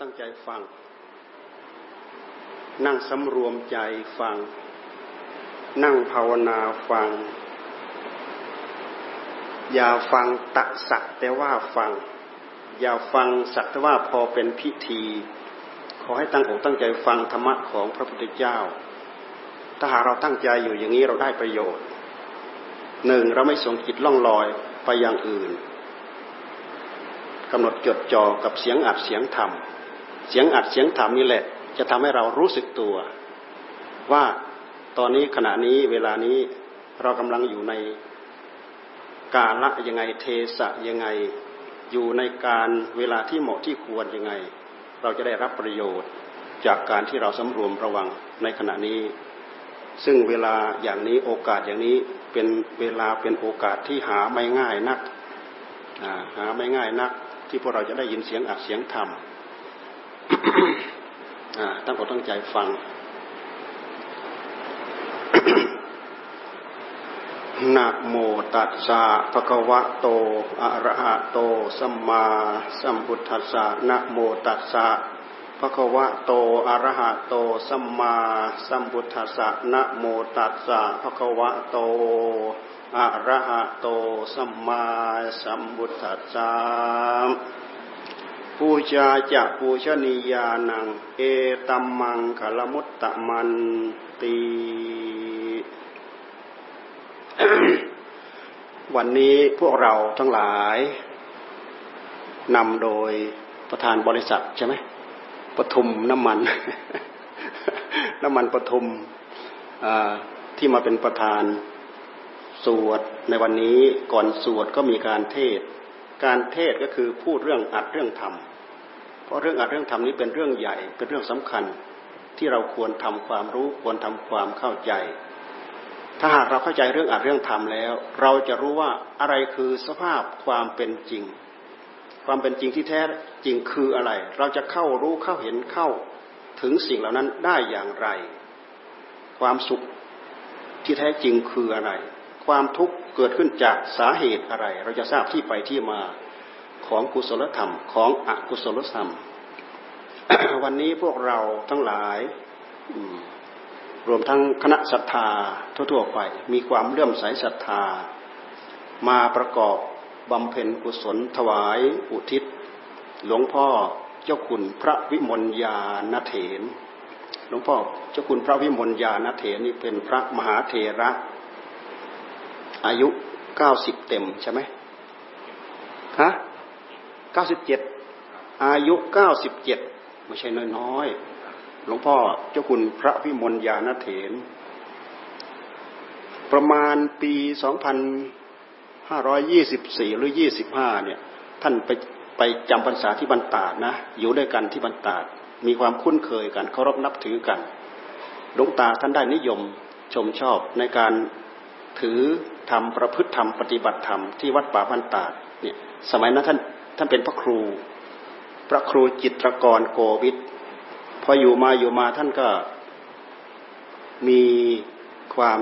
ตั้งใจฟัง นั่งสำรวมใจฟัง นั่งภาวนาฟัง อย่าฟังตักสักแต่ว่าฟัง อย่าฟังสักแต่ว่าพอเป็นพิธี ขอให้ตั้งอกตั้งใจฟังธรรมะของพระพุทธเจ้า ถ้าหากเราตั้งใจอยู่อย่างนี้เราได้ประโยชน์หนึ่งเราไม่ส่งจิตล่องลอยไปอย่างอื่น กำหนดจดจ่อกับเสียงอัดเสียงธรรม เสียงอัดเสียงธรรมนี่แหละ จะทำให้เรารู้สึกตัว ว่าตอนนี้ขณะนี้เวลานี้เรากำลังอยู่ในกาละยังไงเทสะยังไงอยู่ในการเวลาที่เหมาะที่ควรยังไง เราจะได้รับประโยชน์จากการที่เราสำรวมระวังในขณะนี้ ซึ่งเวลาอย่างนี้โอกาสอย่างนี้เป็นเวลาเป็นโอกาสที่หาไม่ง่ายนักหาไม่ง่ายนัก ที่พวกเราจะได้ยินเสียงอัดเสียงธรรมตั้งอกตั้งใจฟังนะโมตัสสะภะคะวะโต อะระหะโต สัมมาสัมพุทธัสสะนะโมตัสสะภะคะวะโต อะระหะโต สัมมาสัมพุทธัสสะนะโมตัสสะภะคะวะโต อะระหะโตสัมมาสัมพุทธัสสะปูชาจะปูชนียานัง เอตัมมังคลมุตตะมันตีวันนี้พวกเราทั้งหลายนำโดยประธานบริษัทใช่ไหมปทุมน้ำมัน น้ำมันปทุมที่มาเป็นประธาน สวดในวันนี้ก่อนสวดก็มีการเทศ การเทศก็คือพูดเรื่องอัดเรื่องทำเพราะเรื่องอัดเรื่องทำนี้เป็นเรื่องใหญ่เป็นเรื่องสำคัญที่เราควรทำความรู้ควรทำความเข้าใจ ถ้าหากเราเข้าใจเรื่องอัดเรื่องทำแล้ว เราจะรู้ว่าอะไรคือสภาพความเป็นจริง ความเป็นจริงที่แท้จริงคืออะไร เราจะเข้ารู้เข้าเห็นเข้าถึงสิ่งเหล่านั้นได้อย่างไร ความสุขที่แท้จริงคืออะไร ความทุกข์เกิดขึ้นจากสาเหตุอะไร เราจะทราบที่ไปที่มาของกุศลธรรมของอกุศลธรรม วันนี้พวกเราทั้งหลายรวมทั้งคณะศรัทธาทั่วๆไป มีความเลื่อมใสศรัทธา มาประกอบบำเพ็ญกุศลถวายอุทิศ หลวงพ่อเจ้าคุณพระวิมลยาณเถนหลวงพ่อเจ้าคุณพระวิมลยาณเถนนี่เป็นพระมหาเถระ อายุเก้าสิบเต็มใช่ไหมฮะเก้าสิบเจ็ดอายุเก้าสิบเจ็ดไม่ใช่น้อยๆหลวงพ่อเจ้าคุณพระพิมลยานเถน ประมาณปีสองพันห้าร้อยยี่สิบสี่หรือยี่สิบห้าเนี่ยท่านไปไปจำพรรษาที่บรรดานะ อยู่ด้วยกันที่บรรดามีความคุ้นเคยกันเคารพนับถือกันหลวงตาท่านได้นิยมชมชอบในการ ถือทำประพฤติธรรมปฏิบัติธรรมที่วัดป่าบันตาดเนี่ยสมัยนั้นท่านท่านเป็นพระครู พระครูจิตรกรโกวิทพออยู่มาอยู่มาท่านก็มีความ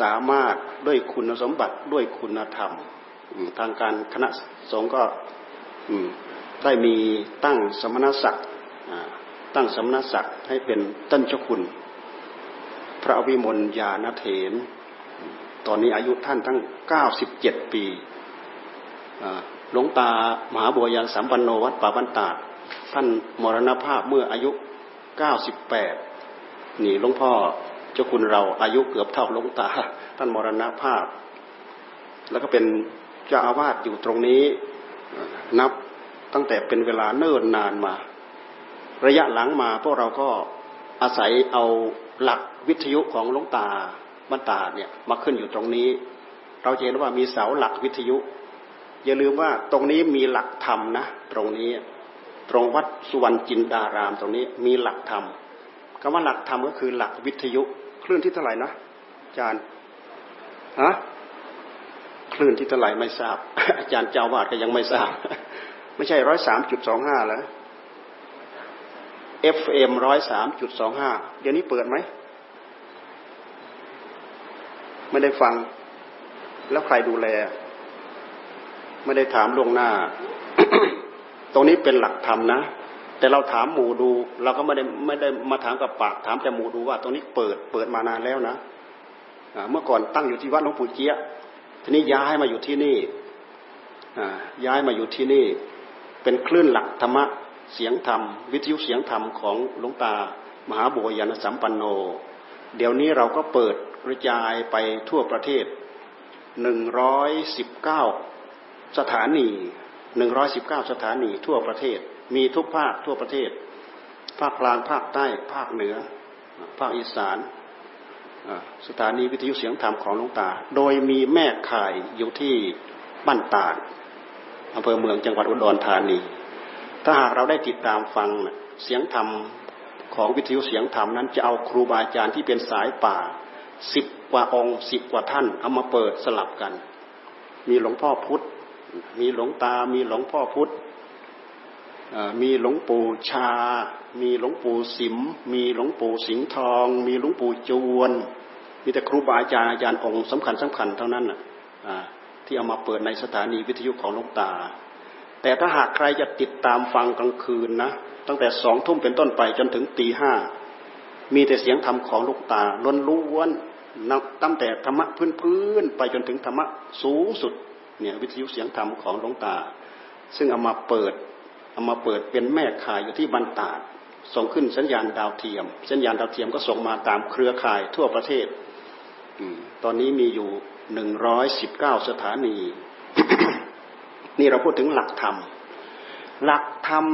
สามารถด้วยคุณสมบัติด้วยคุณธรรมทางการคณะสงฆ์ก็ได้มีตั้งสมณศักดิ์ตั้งสมณศักดิ์ให้เป็นต้นเจ้าคุณ พระวิมลญาณเถน ตอนนี้อายุท่านทั้งเก้าสิบเจ็ดปีหลวงตามหาบัวยันสัมปันโนวัดป่าบันตาดท่านมรณภาพเมื่ออายุเก้าสิบแปดนี่หลวงพ่อเจ้าคุณเราอายุเกือบเท่าหลวงตา ท่านมรณภาพ แล้วก็เป็นเจ้าอาวาสอยู่ตรงนี้นับตั้งแต่เป็นเวลาเนิ่นนานมา ระยะหลังมาพวกเราก็อาศัยเอาหลักวิทยุของหลวงตา บ้านตาเนี่ยมาขึ้นอยู่ตรงนี้ เราเห็นว่ามีเสาหลักวิทยุ อย่าลืมว่าตรงนี้มีหลักธรรมนะ ตรงนี้ ตรงวัดสุวรรณจินดารามตรงนี้มีหลักธรรมคำว่าหลักธรรมก็คือหลักวิทยุ คลื่นที่เท่าไหร่นะอาจารย์ฮะคลื่นที่เท่าไหร่ไม่ทราบ อาจารย์เจ้าวาดก็ยังไม่ทราบ ไม่ใช่ร้อยสามจุดสองห้าแล้ว FM ร้อยสามจุดสองห้าเดี๋ยวนี้เปิดไหม ไม่ได้ฟัง แล้วใครดูแล ไม่ได้ถามลงหน้า ตรงนี้เป็นหลักธรรมนะ แต่เราถามหมู่ดู เราก็ไม่ได้ไม่ได้มาถามกับปาก ถามแต่หมู่ดูว่า ตรงนี้เปิดเปิดมานานแล้วนะเมื่อก่อนตั้งอยู่ที่วัดหลวงปู่เจี๊ยทีนี้ย้ายมาอยู่ที่นี่ย้ายมาอยู่ที่นี่ เป็นคลื่นหลักธรรมะเสียงธรรม วิทยุเสียงธรรมของหลวงตามหาบุญญาณสัมปันโน เดี๋ยวนี้เราก็เปิดกระจายไปทั่วประเทศหนึ่งร้อยสิบเก้าสถานีหนึ่งร้อยสิบเก้าสถานีทั่วประเทศ มีทุกภาคทั่วประเทศ ภาคกลางภาคใต้ภาคเหนือ ภาคอีสานสถานีวิทยุเสียงธรรมของหลวงตา โดยมีแม่ข่ายอยู่ที่บ้านตาดอำเภอเมืองจังหวัดอุดรธานี ถ้าหากเราได้ติดตามฟังเสียงธรรม ของวิทยุเสียงธรรมนั้น จะเอาครูบาอาจารย์ที่เป็นสายป่าสิบกว่าองค์สิบกว่าท่านเอามาเปิดสลับกัน มีหลวงพ่อพุธมีหลวงตา มีหลวงพ่อพุธมีหลวงปู่ชา มีหลวงปู่สิม มีหลวงปู่สิงห์ทอง มีหลวงปู่จวน มีแต่ครูบาอาจารย์อาจารย์องค์สำคัญสำคัญเท่านั้นน่ะที่เอามาเปิดในสถานีวิทยุของหลวงตา แต่ถ้าหากใครจะติดตามฟังกลางคืนนะ ตั้งแต่สองทุ่มเป็นต้นไปจนถึงตีห้ามีแต่เสียงธรรมของลวงตาล้นล้วนนับตั้งแต่ธรรมะพื้นๆไปจนถึงธรรมะสูงสุดเนี่ยวิทยุเสียงธรรมของหลวงตา ซึ่งเอามาเปิดเอามาเปิดเป็นแม่ข่ายอยู่ที่บันตาดส่งขึ้นสัญญาณดาวเทียม สัญญาณดาวเทียมก็ส่งมาตามเครือข่ายทั่วประเทศตอนนี้มีอยู่หนึ่งร้อยสิบเก้าสถานี นี่เราพูดถึงหลักธรรม หลักธรรม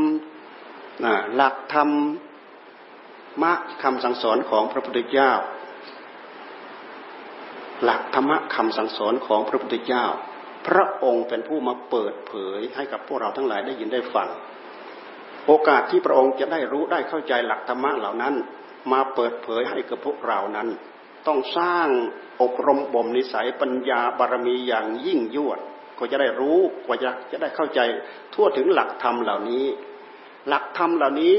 หลักธรรมมรรคคำสั่งสอนของพระพุทธเจ้า หลักธรรมะคำสั่งสอนของพระพุทธเจ้า พระองค์เป็นผู้มาเปิดเผยให้กับพวกเราทั้งหลายได้ยินได้ฟัง โอกาสที่พระองค์จะได้รู้ได้เข้าใจหลักธรรมะเหล่านั้น มาเปิดเผยให้กับพวกเรานั้น ต้องสร้างอบรมบ่มนิสัยปัญญาบารมีอย่างยิ่งยวด ก็จะได้รู้กว่าจะจะได้เข้าใจทั่วถึงหลักธรรมเหล่านี้ หลักธรรมเหล่านี้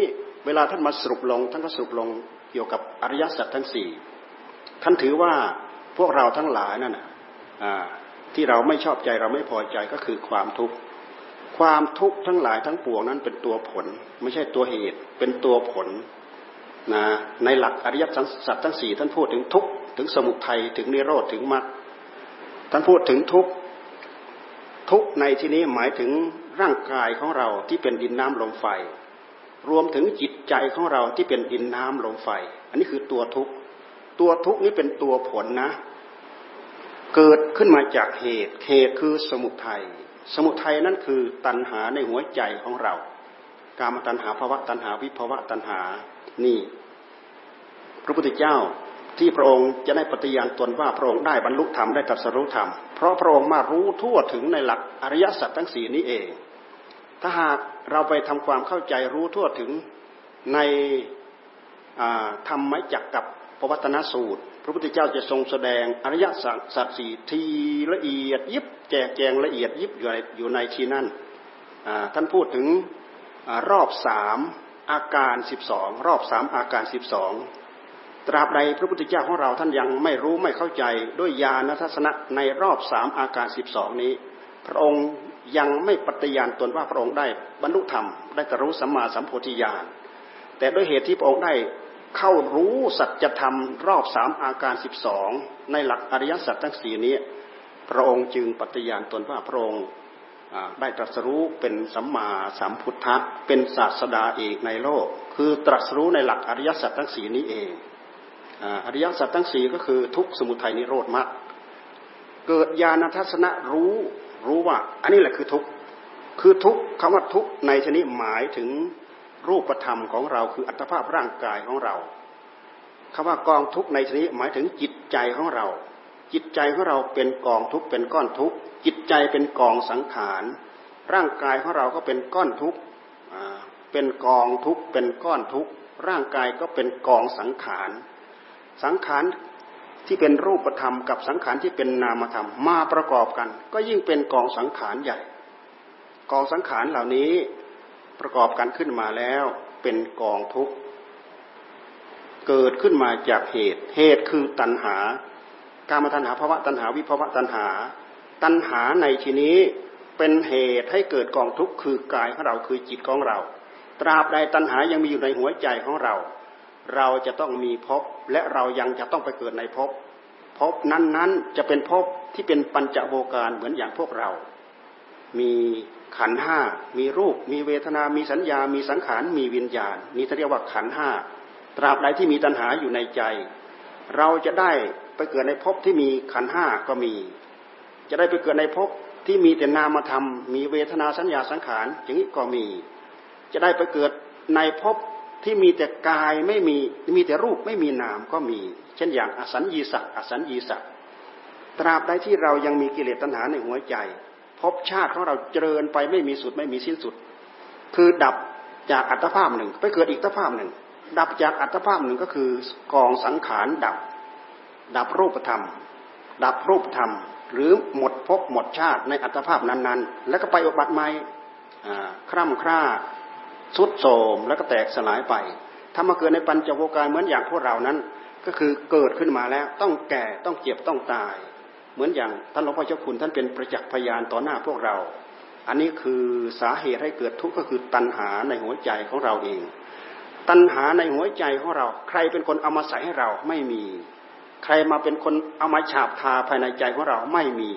เวลาท่านมาสรุปลงท่านก็สรุปลงเกี่ยวกับอริยสัจทั้งสี่ท่านถือว่าพวกเราทั้งหลายนั่นอ่าที่เราไม่ชอบใจเราไม่พอใจก็คือความทุกข์ความทุกข์ทั้งหลายทั้งปวงนั้นเป็นตัวผล ไม่ใช่ตัวเหตุเป็นตัวผลนะในหลักอริยสัจทั้งสี่ท่านพูดถึงทุกข์ถึงสมุทัยถึงนิโรธถึงมรรคท่านพูดถึงทุกข์ ทุกในที่นี้หมายถึงร่างกายของเราที่เป็นดินน้ำลมไฟ รวมถึงจิตใจของเราที่เป็นดินน้ำลมไฟ อันนี้คือตัวทุกตัวทุกนี้เป็นตัวผลนะ เกิดขึ้นมาจากเหตุเหตุคือสมุทัยสมุทัยนั่นคือตัณหาในหัวใจของเรา การมาตัณหาภาวะตัณหาวิภาวะตัณหานี่ พระพุทธเจ้า ที่พระองค์จะได้ปฏิญาณตนว่าพระองค์ได้บรรลุธรรมได้ตรัสรู้ธรรม เพราะพระองค์มารู้ทั่วถึงในหลักอริยสัจทั้งสี่นี้เอง ถ้าหากเราไปทำความเข้าใจรู้ทั่วถึงในธรรมจักกับปวัตนสูตร พระพุทธเจ้าจะทรงแสดงอริยสัจสี่ทีละเอียดยิบแจกแจงละเอียดยิบอยู่ในที่นั่นท่านพูดถึงรอบสามอาการสิบสองรอบสามอาการสิบสอง ตราบใดพระพุทธเจ้าของเราท่านยังไม่รู้ไม่เข้าใจด้วยญาณทัศนะในรอบสามอาการสิบสองนี้ พระองค์ยังไม่ปฏิญาณตนว่าพระองค์ได้บรรลุธรรมได้ตรู้สัมมาสัมโพธิญาณแต่ด้วยเหตุที่พระองค์ได้เข้ารู้สัจธรรมรอบสามอาการสิบสองในหลักอริยสัจทั้งสี่นี้ พระองค์จึงปฏิญาณตนว่าพระองค์ได้ตรัสรู้เป็นสัมมาสัมพุทธะเป็นศาสดาเอกในโลก คือตรัสรู้ในหลักอริยสัจทั้งสี่นี้เอง อริยสัจทั้งสี่ก็คือทุกสมุทัยนิโรธมรรคเกิดญาณทัศนะรู้รู้ว่า อันนี้แหละคือทุกคือทุกคำว่าทุกในชนิดหมายถึงรูปธรรมของเราคืออัตภาพร่างกายของเราคำว่ากองทุกในที่นี้หมายถึงจิตใจของเรา จิตใจของเราเป็นกองทุกเป็นก้อนทุกจิตใจเป็นกองสังขารร่างกายของเราก็เป็นก้อนทุกเป็นกองทุกเป็นก้อนทุกร่างกายก็เป็นกองสังขาร สังขารที่เป็นรูปธรรมกับสังขารที่เป็นนามธรรมมาประกอบกัน ก็ยิ่งเป็นกองสังขารใหญ่ กองสังขารเหล่านี้ประกอบกันขึ้นมาแล้วเป็นกองทุกข์เกิดขึ้นมาจากเหตุ เหตุคือตัณหา การมาตัณหาภาวะตัณหาวิภาวะตัณหา ตัณหาในที่นี้เป็นเหตุให้เกิดกองทุกข์คือกายของเราคือจิตของเรา ตราบใดตัณหายังมีอยู่ในหัวใจของเรา เราจะต้องมีภพและเรายังจะต้องไปเกิดในภพภพนั้นๆจะเป็นภพที่เป็นปัญจโวการเหมือนอย่างพวกเรา มีขันห้ามีรูป มีเวทนา มีสัญญา มีสังขาร มีวิญญาณ นี่เรียกว่าขันห้าตราบใดที่มีตัณหาอยู่ในใจ เราจะได้ไปเกิดในภพที่มีขันห้าก็มี จะได้ไปเกิดในภพที่มีแต่นามธรรม มีเวทนาสัญญาสังขารอย่างนี้ก็มี จะได้ไปเกิดในภพ ที่มีแต่กายไม่มีมีแต่รูปไม่มีนามก็มี เช่นอย่างอสัญญีสัตว์อสัญญีสัตว์ตราบใดที่เรายังมีกิเลสตัณหาในหัวใจภพชาติของเราเจริญไปไม่มีสุดไม่มีสิ้นสุด คือดับจากอัตภาพหนึ่ง ไปเกิดอีกอัตภาพหนึ่ง ดับจากอัตภาพหนึ่งก็คือกองสังขารดับ ดับรูปธรรม ดับรูปธรรม หรือหมดภพหมดชาติในอัตภาพนั้นๆ แล้วก็ไปอุบัติใหม่คร่ำคร่า สุดโสมแล้วก็แตกสลายไป ถ้ามาเกิดในปัญจโวการเหมือนอย่างพวกเรานั้น ก็คือเกิดขึ้นมาแล้วต้องแก่ต้องเจ็บต้องตาย เหมือนอย่างท่านหลวงพ่อเจ้าคุณท่านเป็นประจักษ์พยานต่อหน้าพวกเรา อันนี้คือสาเหตุให้เกิดทุกข์ก็คือตัณหาในหัวใจของเราเอง ตัณหาในหัวใจของเรา ใครเป็นคนเอามาใส่ให้เราไม่มี ใครมาเป็นคนเอามาฉาบทาภายในใจของเราไม่มี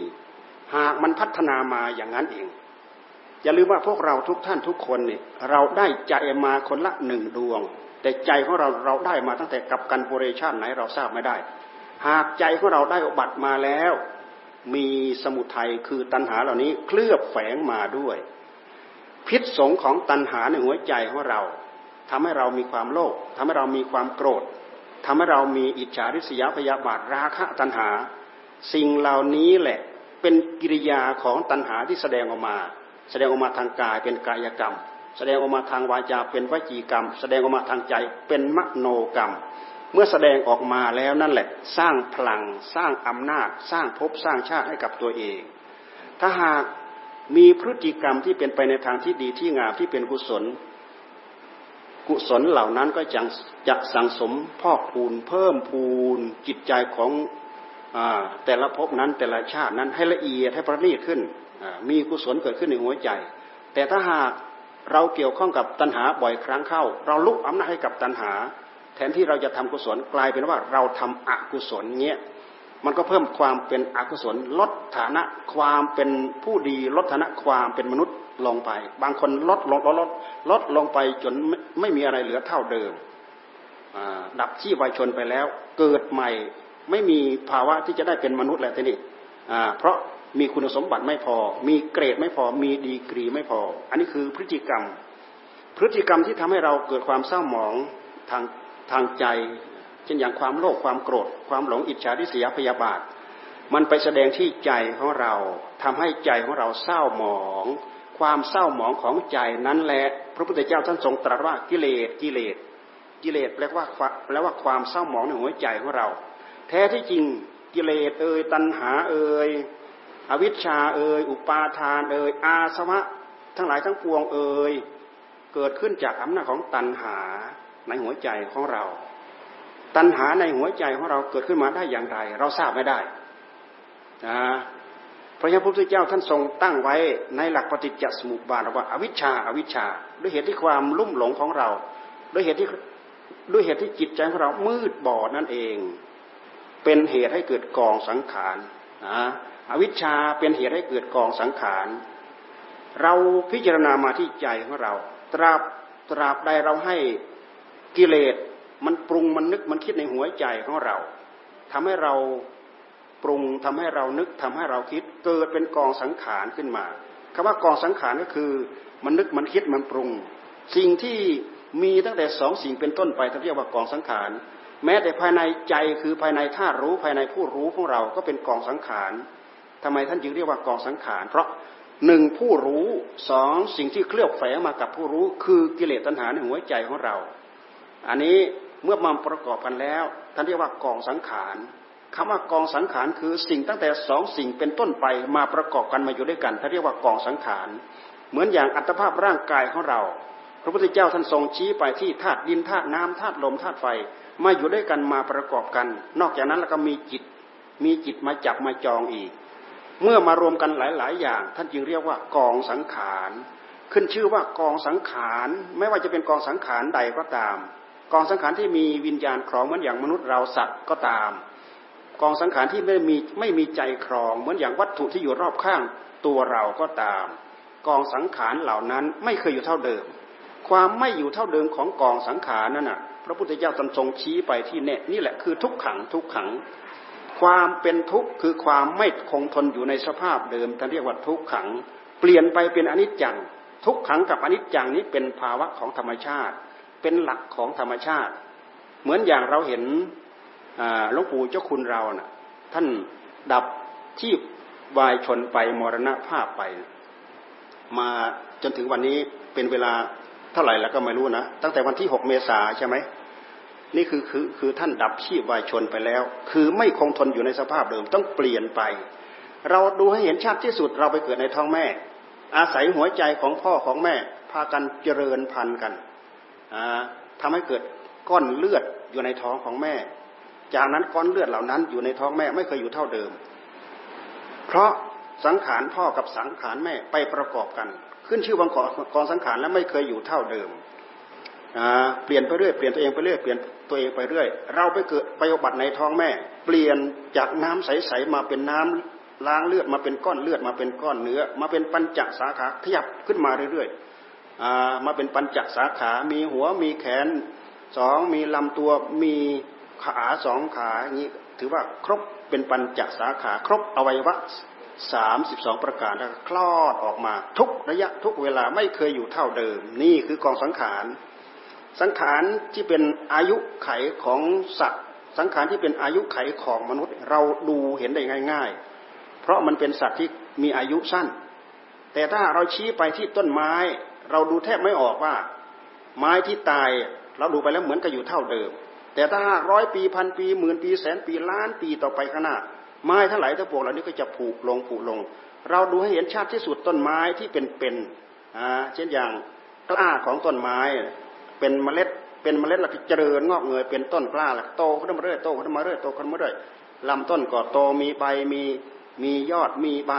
หากมันพัฒนามาอย่างนั้นเอง อย่าลืมว่าพวกเราทุกท่านทุกคนเนี่ยเราได้ใจมาคนละหนึ่งดวง แต่ใจของเราเราได้มาตั้งแต่กับกันโพเรชันไหนเราทราบไม่ได้ หากใจของเราได้อบัติมาแล้ว มีสมุทัยคือตัณหาเหล่านี้เคลือบแฝงมาด้วย พิษสงของตัณหาในหัวใจของเราทำให้เรามีความโลภทำให้เรามีความโกรธทำให้เรามีอิจฉาริษยาพยาบาทราคะตัณหา สิ่งเหล่านี้แหละเป็นกิริยาของตัณหาที่แสดงออกมา แสดงออกมาทางกายเป็นกายกรรม แสดงออกมาทางวาจาเป็นวจีกรรม แสดงออกมาทางใจเป็นมโนกรรม เมื่อแสดงออกมาแล้วนั่นแหละ สร้างพลังสร้างอำนาจ สร้างภพสร้างชาติให้กับตัวเอง ถ้าหากมีพฤติกรรมที่เป็นไปในทางที่ดีที่งามที่เป็นกุศล กุศลเหล่านั้นก็จะจะสังสมพอกพูน เพิ่มพูนจิตใจของอแต่ละภพนั้นแต่ละชาตินั้นให้ละเอียดให้ประณีตขึ้น มีกุศลเกิดขึ้นในหัวใจ แต่ถ้าหากเราเกี่ยวข้องกับตัณหาบ่อยครั้งเข้า เราลุกอำนาจให้กับตัณหา แทนที่เราจะทำกุศลกลายเป็นว่าเราทำอกุศลเงี้ยมันก็เพิ่มความเป็นอกุศลลดฐานะความเป็นผู้ดีลดฐานะความเป็นมนุษย์ลงไป บางคนลดลดลดลดลดลงไปจนไม่มีอะไรเหลือเท่าเดิมดับที่วายชนไปแล้ว เกิดใหม่ไม่มีภาวะที่จะได้เป็นมนุษย์แล้วทีนี้เพราะ มีคุณสมบัติไม่พอ มีเกรดไม่พอ มีดีกรีไม่พอ อันนี้คือพฤติกรรม พฤติกรรมที่ทำให้เราเกิดความเศร้าหมองทางทางใจ เช่นอย่างความโลภความโกรธ ความหลงอิจฉาริษยาพยาบาท มันไปแสดงที่ใจของเราทำให้ใจของเราเศร้าหมอง ความเศร้าหมองของใจนั้นแหละพระพุทธเจ้าท่านทรงตรัสว่ากิเลสกิเลสกิเลสแปลว่าแปลว่าความเศร้าหมองในหัวใจของเรา แท้ที่จริงกิเลสเอ่ยตัณหาเอ่ย อวิชชาเอ่ยอุปาทานเอ่ยอาสวะ ทั้งหลายทั้งปวงเอ่ยเกิดขึ้นจากอำนาจของตัณหาในหัวใจของเรา ตัณหาในหัวใจของเราเกิดขึ้นมาได้อย่างไร เราทราบไม่ได้นะพระยาพุทธเจ้าท่านทรงตั้งไว้ในหลักปฏิจจสมุปบาทว่าอวิชชาอวิชชา ด้วยเหตุที่ความลุ่มหลงของเรา ด้วยเหตุที่ด้วยเหตุที่จิตใจของเรามืดบอดนั่นเอง เป็นเหตุให้เกิดกองสังขารนะ อวิชชาเป็นเหตุให้เกิดกองสังขาร เราพิจารณามาที่ใจของเรา ตราบตราบใดเราให้กิเลสมันปรุงมันนึกมันคิดในหัวใจของเราทำให้เราปรุงทำให้เรานึกทำให้เราคิดเกิดเป็นกองสังขารขึ้นมาคำว่ากองสังขารก็คือ มันนึกมันคิดมันปรุง สิ่งที่มีตั้งแต่สองสิ่งเป็นต้นไปท่านเรียกว่ากองสังขาร แม้แต่ภายในใจคือภายในธาตุรู้ภายในผู้รู้ของเราก็เป็นกองสังขาร ทำไมท่านจึงเรียกว่ากองสังขาร เพราะหนึ่งผู้รู้สองสิ่งที่เคลือบแฝงมากับผู้รู้ คือกิเลสตัณหาในหัวใจของเรา อันนี้เมื่อมาประกอบกันแล้ว ท่านเรียกว่ากองสังขารคำว่ากองสังขารคือสิ่งตั้งแต่สองสิ่งเป็นต้นไปมาประกอบกันมาอยู่ด้วยกันท่านเรียกว่ากองสังขาร เหมือนอย่างอัตภาพร่างกายของเรา พระพุทธเจ้าท่านทรงชี้ไปที่ธาตุดินธาตุน้ำธาตุลมธาตุไฟมาอยู่ด้วยกันมาประกอบกัน นอกจากนั้นแล้วก็มีจิต มีจิตมาจับมาจองอีก เมื่อมารวมกันหลาย ๆ อย่าง ท่านจึงเรียกว่ากองสังขาร ขึ้นชื่อว่ากองสังขาร ไม่ว่าจะเป็นกองสังขารใดก็ตาม กองสังขารที่มีวิญญาณครองเหมือนอย่างมนุษย์เราสัตว์ก็ตาม กองสังขารที่ไม่มีไม่มีใจครองเหมือนอย่างวัตถุที่อยู่รอบข้างตัวเราก็ตาม กองสังขารเหล่านั้นไม่เคยอยู่เท่าเดิม ความไม่อยู่เท่าเดิมของกองสังขารนั่นน่ะ พระพุทธเจ้าทรงชี้ไปที่เนี่ยนี่แหละคือทุกขังทุกขัง ความเป็นทุกข์คือความไม่คงทนอยู่ในสภาพเดิมท่านเรียกว่าทุกขัง เปลี่ยนไปเป็นอนิจจัง ทุกขังกับอนิจจังนี้เป็นภาวะของธรรมชาติ เป็นหลักของธรรมชาติ เหมือนอย่างเราเห็นหลวงปู่เจ้าคุณเรานะ่ะท่านดับที่วายชนไปมรณภาพไป มาจนถึงวันนี้เป็นเวลาเท่าไหร่แล้วก็ไม่รู้นะ ตั้งแต่วันที่หกเมษาใช่ไหม นี่คือคือคือท่านดับชีพวายชนไปแล้ว คือไม่คงทนอยู่ในสภาพเดิมต้องเปลี่ยนไป เราดูให้เห็นชัดที่สุดเราไปเกิดในท้องแม่ อาศัยหัวใจของพ่อของแม่ พากันเจริญพันธุ์กันทำให้เกิดก้อนเลือดอยู่ในท้องของแม่ จากนั้นก้อนเลือดเหล่านั้นอยู่ในท้องแม่ไม่เคยอยู่เท่าเดิม เพราะสังขารพ่อกับสังขารแม่ไปประกอบกัน ขึ้นชื่อบางกองสังขารแล้วไม่เคยอยู่เท่าเดิมเปลี่ยนไปเรื่อยเปลี่ยนตัวเองไปเรื่อยเปลี่ยน ตัวเองไปเรื่อย เราไปเกิดไปอบัติในท้องแม่ เปลี่ยนจากน้ำใสๆมาเป็นน้ำล้างเลือดมาเป็นก้อนเลือดมาเป็นก้อนเนื้อ มาเป็นปัญจสาขาขยับขึ้นมาเรื่อยๆมาเป็นปัญจสาขา มีหัวมีแขนสองมีลำตัวมีขาสองขาอย่างนี้ถือว่าครบเป็นปัญจสาขาครบอวัยวะสามสิบสองประการแล้วคลอดออกมาทุกระยะทุกเวลาไม่เคยอยู่เท่าเดิม นี่คือกองสังขาร สังขารที่เป็นอายุไขของสัตว์ สังขารที่เป็นอายุไขของมนุษย์ เราดูเห็นได้ง่าย ๆ เพราะมันเป็นสัตว์ที่มีอายุสั้น แต่ถ้าเราชี้ไปที่ต้นไม้ เราดูแทบไม่ออกว่า ไม้ที่ตายเราดูไปแล้วเหมือนกับอยู่เท่าเดิม แต่ถ้าร้อยปีพันปีหมื่นปีแสนปีล้านปีต่อไปข้างหน้าไม้ทั้งหลายทั้งปวงเหล่านี้ก็จะผุลงผุลง เราดูให้เห็นชัดที่สุดต้นไม้ที่เป็นเป็นอ่าเช่นอย่างกล้าของต้นไม้ เป็นเมล็ด เป็นเมล็ดแล้วเจริญงอกเงยเป็นต้นกล้าแล้วโตขึ้นมาเรื่อยโตขึ้นมาเรื่อยโตขึ้นมาเรื่อยลำต้นก็โตมีใบมีมียอดมีใบ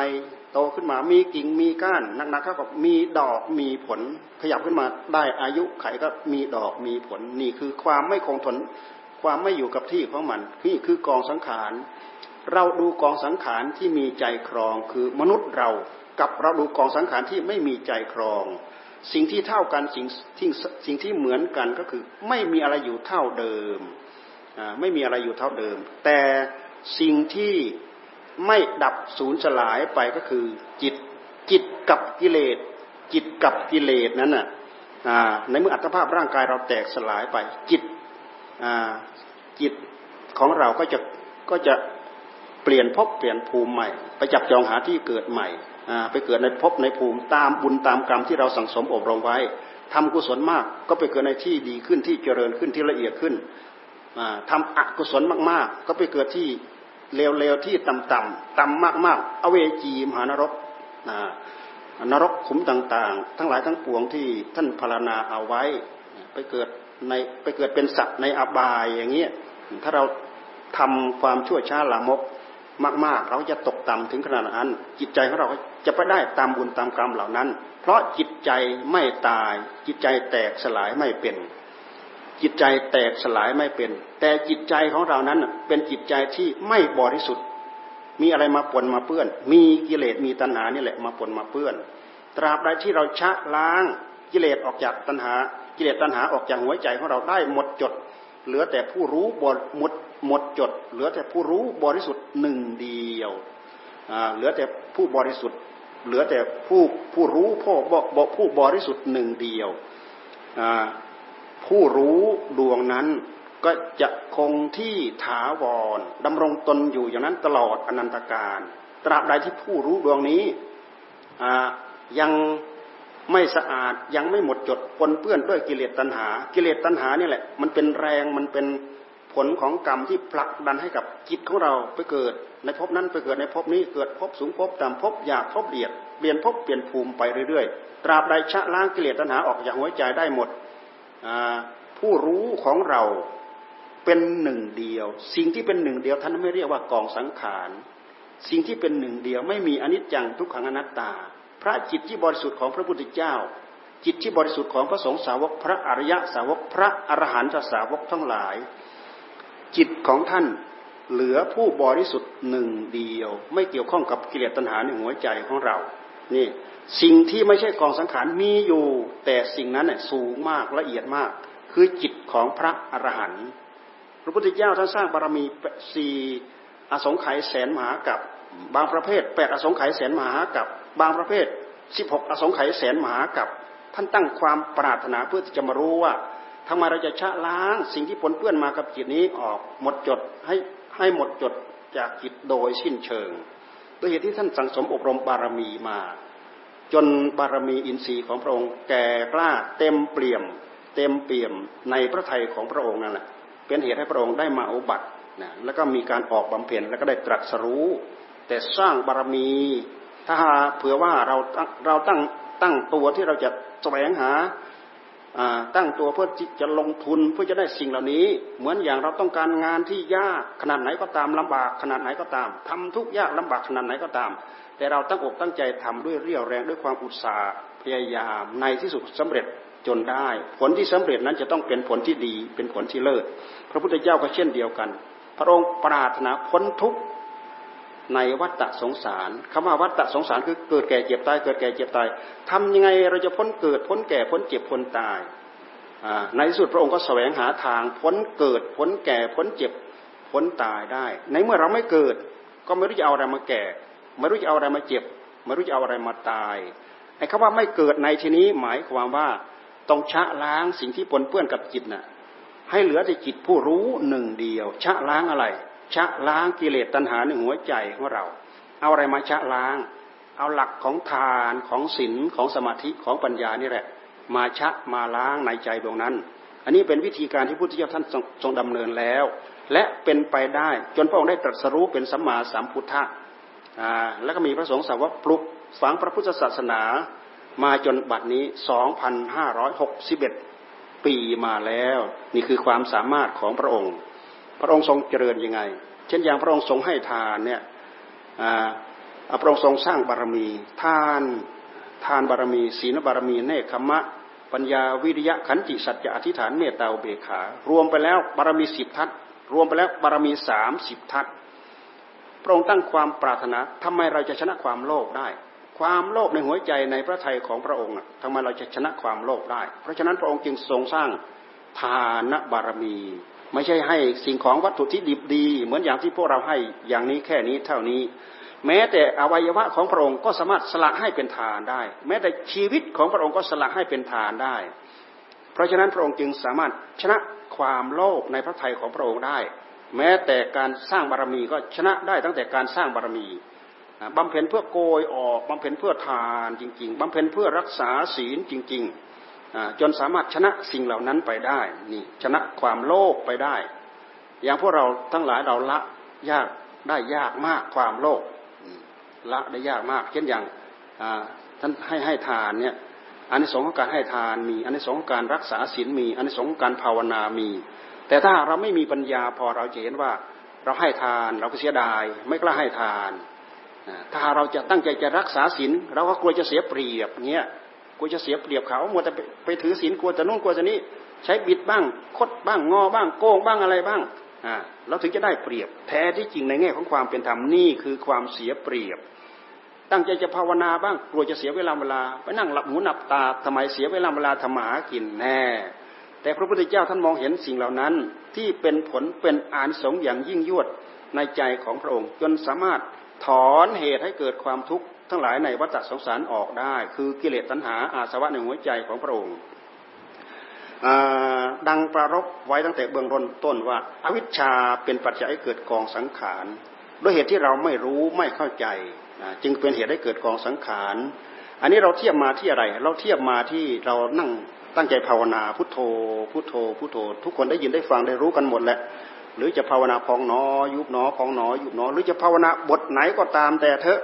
โตขึ้นมามีกิ่งมีก้านนักๆเขาก็มีดอกมีผล ขยับขึ้นมาได้อายุไขก็มีดอกมีผลนี่คือความไม่คงทนความไม่อยู่กับที่ของมันนี่คือกองสังขาร เราดูกองสังขารที่มีใจครองคือมนุษย์เรากับเราดูกองสังขารที่ไม่มีใจครอง สิ่งที่เท่ากันสิ่งที่สิ่งที่เหมือนกันก็คือ ไม่มีอะไรอยู่เท่าเดิมไม่มีอะไรอยู่เท่าเดิม แต่สิ่งที่ไม่ดับสูญสลายไปก็คือ จิตจิตกับกิเลสจิตกับกิเลสนั้นน่ะในเมื่ออัตภาพร่างกายเราแตกสลายไป จิตจิตของเราก็จะก็จะเปลี่ยนภพเปลี่ยนภูมิใหม่ ไปจับจองหาที่เกิดใหม่ ไปเกิดในภพในภูมิตามบุญตามกรรมที่เราสังสมอบรมไว้ทำกุศลมากก็ไปเกิดในที่ดีขึ้นที่เจริญขึ้นที่ละเอียดขึ้นทำอกุศลมากๆ ก็ไปเกิดที่เลวๆที่ต่ำๆต่ำมากๆอเวจีมหานรกนรกขุมต่างๆ ทั้งหลายทั้งปวงที่ท่านพารณาเอาไว้ไปเกิดในไปเกิดเป็นสัตว์ในอบายอย่างเงี้ยถ้าเราทำความชั่วช้าลามก มากๆ เราจะตกต่ำถึงขนาดนั้น จิตใจของเราจะไปได้ตามบุญตามกรรมเหล่านั้น เพราะจิตใจไม่ตาย จิตใจแตกสลายไม่เป็น จิตใจแตกสลายไม่เป็น แต่จิตใจของเรานั้นเป็นจิตใจที่ไม่บริสุทธิ์ มีอะไรมาปนมาเปื้อน มีกิเลสมีตัณหานี่แหละมาปนมาเปื้อน ตราบใดที่เราชะล้างกิเลสออกจากตัณหา กิเลสตัณหาออกจากหัวใจของเราได้หมดจด เหลือแต่ผู้รู้บหมด หมดจด เหลือแต่ผู้รู้บริสุทธิ์หนึ่งเดียวเหลือแต่ผู้บริสุทธิ์ เหลือแต่ผู้ผู้รู้ผู้บผู้บริสุทธิ์หนึ่งเดียวผู้รู้ดวงนั้นก็จะคงที่ถาวรดำรงตนอยู่อย่างนั้นตลอดอนันตการตราบใดที่ผู้รู้ดวงนี้ยังไม่สะอาดยังไม่หมดจดปนเปื้อนด้วยกิเลสตัณหา กิเลสตัณหานี่แหละ มันเป็นแรงมันเป็น ผลของกรรมที่ผลักดันให้กับจิตของเราไปเกิด ในภพนั้นไปเกิดในภพนี้เกิดภพสูงภพต่ำภพหยาบภพเดียดเปลี่ยนภพเปลี่ยนภูมิไปเรื่อยๆ ตราบใดชะล้างกิเลสตัณหาออกจากหัวใจได้หมดผู้รู้ของเราเป็นหนึ่งเดียว สิ่งที่เป็นหนึ่งเดียวท่านไม่เรียกว่ากองสังขารสิ่งที่เป็นหนึ่งเดียวไม่มีอนิจจังทุกขังอนัตตา พระจิตที่บริสุทธิ์ของพระพุทธเจ้า จิตที่บริสุทธิ์ของพระสงฆ์สาวกพระอริยสาวกพระอรหันตสาวกทั้งหลาย จิตของท่านเหลือผู้บริสุทธิ์หนึ่งเดียว ไม่เกี่ยวข้องกับกิเลสตัณหาในหัวใจของเรา นี่สิ่งที่ไม่ใช่กองสังขารมีอยู่ แต่สิ่งนั้นเนี่ยสูงมากละเอียดมาก คือจิตของพระอรหันต์พระพุทธเจ้าท่านสร้างบารมีสี่อสงไขยแสนมหากับบางประเภทแปดอสงไขยแสนมหากับบางประเภทสิบหกอสงไขยแสนมหากับ ท่านตั้งความปรารถนาเพื่อจะมารู้ว่า ทำไมเราจะชะล้างสิ่งที่ปนเปื้อนมากับจิตนี้ออกหมดจดให้ให้หมดจดจากจิตโดยสิ้นเชิงด้วยเหตุที่ท่านสังสมอบรมบารมีมา จนบารมีอินทรีย์ของพระองค์แก่กล้าเต็มเปี่ยม เต็มเปี่ยมในพระทัยของพระองค์นั่นแหละเป็นเหตุให้พระองค์ได้มาอุบัตินะแล้วก็มีการออกบำเพ็ญแล้วก็ได้ตรัสรู้ แต่สร้างบารมี ถ้าเผื่อว่าเราเราตั้งตั้งตัวที่เราจะแสวงหา ตั้งตัวเพื่อจะลงทุนเพื่อจะได้สิ่งเหล่านี้ เหมือนอย่างเราต้องการงานที่ยากขนาดไหนก็ตามลำบากขนาดไหนก็ตามทำทุกยากลำบากขนาดไหนก็ตาม แต่เราตั้งอกตั้งใจทำด้วยเรี่ยวแรงด้วยความอุตสาห์พยายามในที่สุดสำเร็จจนได้ ผลที่สำเร็จนั้นจะต้องเป็นผลที่ดีเป็นผลที่เลิศพระพุทธเจ้าก็เช่นเดียวกัน พระองค์ปรารถนาพ้นทุกข์ ในวัฏฏะสงสารคำว่าวัฏฏะสงสารคือเกิดแก่เจ็บตาย เกิดแก่เจ็บตายทำยังไงเราจะพ้นเกิดพ้นแก่พ้นเจ็บพ้นตาย ในที่สุดพระองค์ก็แสวงหาทางพ้นเกิดพ้นแก่พ้นเจ็บพ้นตายได้ ในเมื่อเราไม่เกิด ก็ไม่รู้จะเอาอะไรมาแก่ ไม่รู้จะเอาอะไรมาเจ็บ ไม่รู้จะเอาอะไรมาตาย ไอ้คำว่าไม่เกิดในที่นี้หมายความว่าต้องชะล้างสิ่งที่ปนเปื้อนกับจิตน่ะให้เหลือแต่จิตผู้รู้หนึ่งเดียว ชะล้างอะไร ชะล้างกิเลสตัณหาในหัวใจของเรา เอาอะไรมาชะล้าง เอาหลักของทานของศีลของสมาธิของปัญญานี่แหละ มาชะมาล้างในใจดวงนั้น อันนี้เป็นวิธีการที่พุทธเจ้าท่านทรงดำเนินแล้ว และเป็นไปได้จนพระองค์ได้ตรัสรู้เป็นสัมมาสัมพุทธะแล้วก็มีพระสงฆ์สาวกปลุกฝังพระพุทธศาสนามาจนบัดนี้ 2,561 ปีมาแล้ว นี่คือความสามารถของพระองค์ พระองค์ทรงเจริญยังไง เช่นอย่างพระองค์ทรงให้ทานเนี่ยพระองค์ทรงสร้างบารมี ทานทานบารมี ศีลบารมี เนคขมะ ปัญญาวิริยะขันติสัจจะอธิษฐานเมตตาเบขา รวมไปแล้วบารมีสิบทัศรวมไปแล้วบารมีสามสิบทัศพระองค์ตั้งความปรารถนาทำไมเราจะชนะความโลภได้ ความโลภในหัวใจในพระทัยของพระองค์ทำไมเราจะชนะความโลภได้ เพราะฉะนั้นพระองค์จึงทรงสร้างทานบารมี ไม่ใช่ให้สิ่งของวัตถุที่ดิบดี เหมือนอย่างที่พวกเราให้อย่างนี้แค่นี้เท่านี้ แม้แต่อวัยวะของพระองค์ก็สามารถสละให้เป็นทานได้ แม้แต่ชีวิตของพระองค์ก็สละให้เป็นทานได้ เพราะฉะนั้นพระองค์จึงสามารถชนะความโลภในพระทัยของพระองค์ได้ แม้แต่การสร้างบารมีก็ชนะได้ตั้งแต่การสร้างบารมีบำเพ็ญเพื่อโกยออกบำเพ็ญเพื่อทานจริง ๆบำเพ็ญเพื่อรักษาศีลจริง ๆ จนสามารถชนะสิ่งเหล่านั้นไปได้นี่ชนะความโลภไปได้ อย่างพวกเราทั้งหลายเราละยากได้ยากมากความโลภละได้ยากมาก เช่นอย่างท่านให้ให้ทานเนี่ยอันนี้สงของการให้ทานมีอันนี้สงของการรักษาศีลมีอันนี้สงของการภาวนามี แต่ถ้าเราไม่มีปัญญาพอเราจะเห็นว่าเราให้ทานเราก็เสียดาย ไม่กล้าให้ทาน ถ้าเราจะตั้งใจจะรักษาศีลเราก็กลัวจะเสียเปรียบเงี้ย ลัวจะเสียเปรียบเขามัวแต่ไปถือศีลกลัวจะนู่นกลัวจะนี้ใช้บิดบ้าง คดบ้างงอบ้างโกงบ้างอะไรบ้างอ่าเราถึงจะได้เปรียบ แท้ที่จริงในแง่ของความเป็นธรรมนี่คือความเสียเปรียบ ตั้งใจจะภาวนาบ้างกลัวจะเสียเวลาเวลาไปนั่งหลับหูหนับตาทำไมเสียเวลาเวลาทำหากินแน่แต่พระพุทธเจ้าท่านมองเห็นสิ่งเหล่านั้นที่เป็นผลเป็นอานสงอย่างยิ่งยวดในใจของพระองค์ จนสามารถถอนเหตุให้เกิดความทุกข์ ทั้งหลายในวัฏสงสารออกได้ คือกิเลสตัณหาอาสวะในหัวใจของพระองค์ดังประรบไว้ตั้งแต่เบื้องต้นว่าอาวิชชาเป็นปัจจัยให้เกิดกองสังขารด้วยเหตุที่เราไม่รู้ไม่เข้าใจ จึงเป็นเหตุให้เกิดกองสังขารอันนี้เราเทียบมาที่อะไร เราเทียบมาที่เรานั่งตั้งใจภาวนาพุทโธ พุทโธ พุทโธ ทุกคนได้ยินได้ฟังได้รู้กันหมดแหละ หรือจะภาวนาพองหนอ ยุบหนอพองหนอยุบหนอ หรือจะภาวนาบทไหนก็ตามแต่เถอะ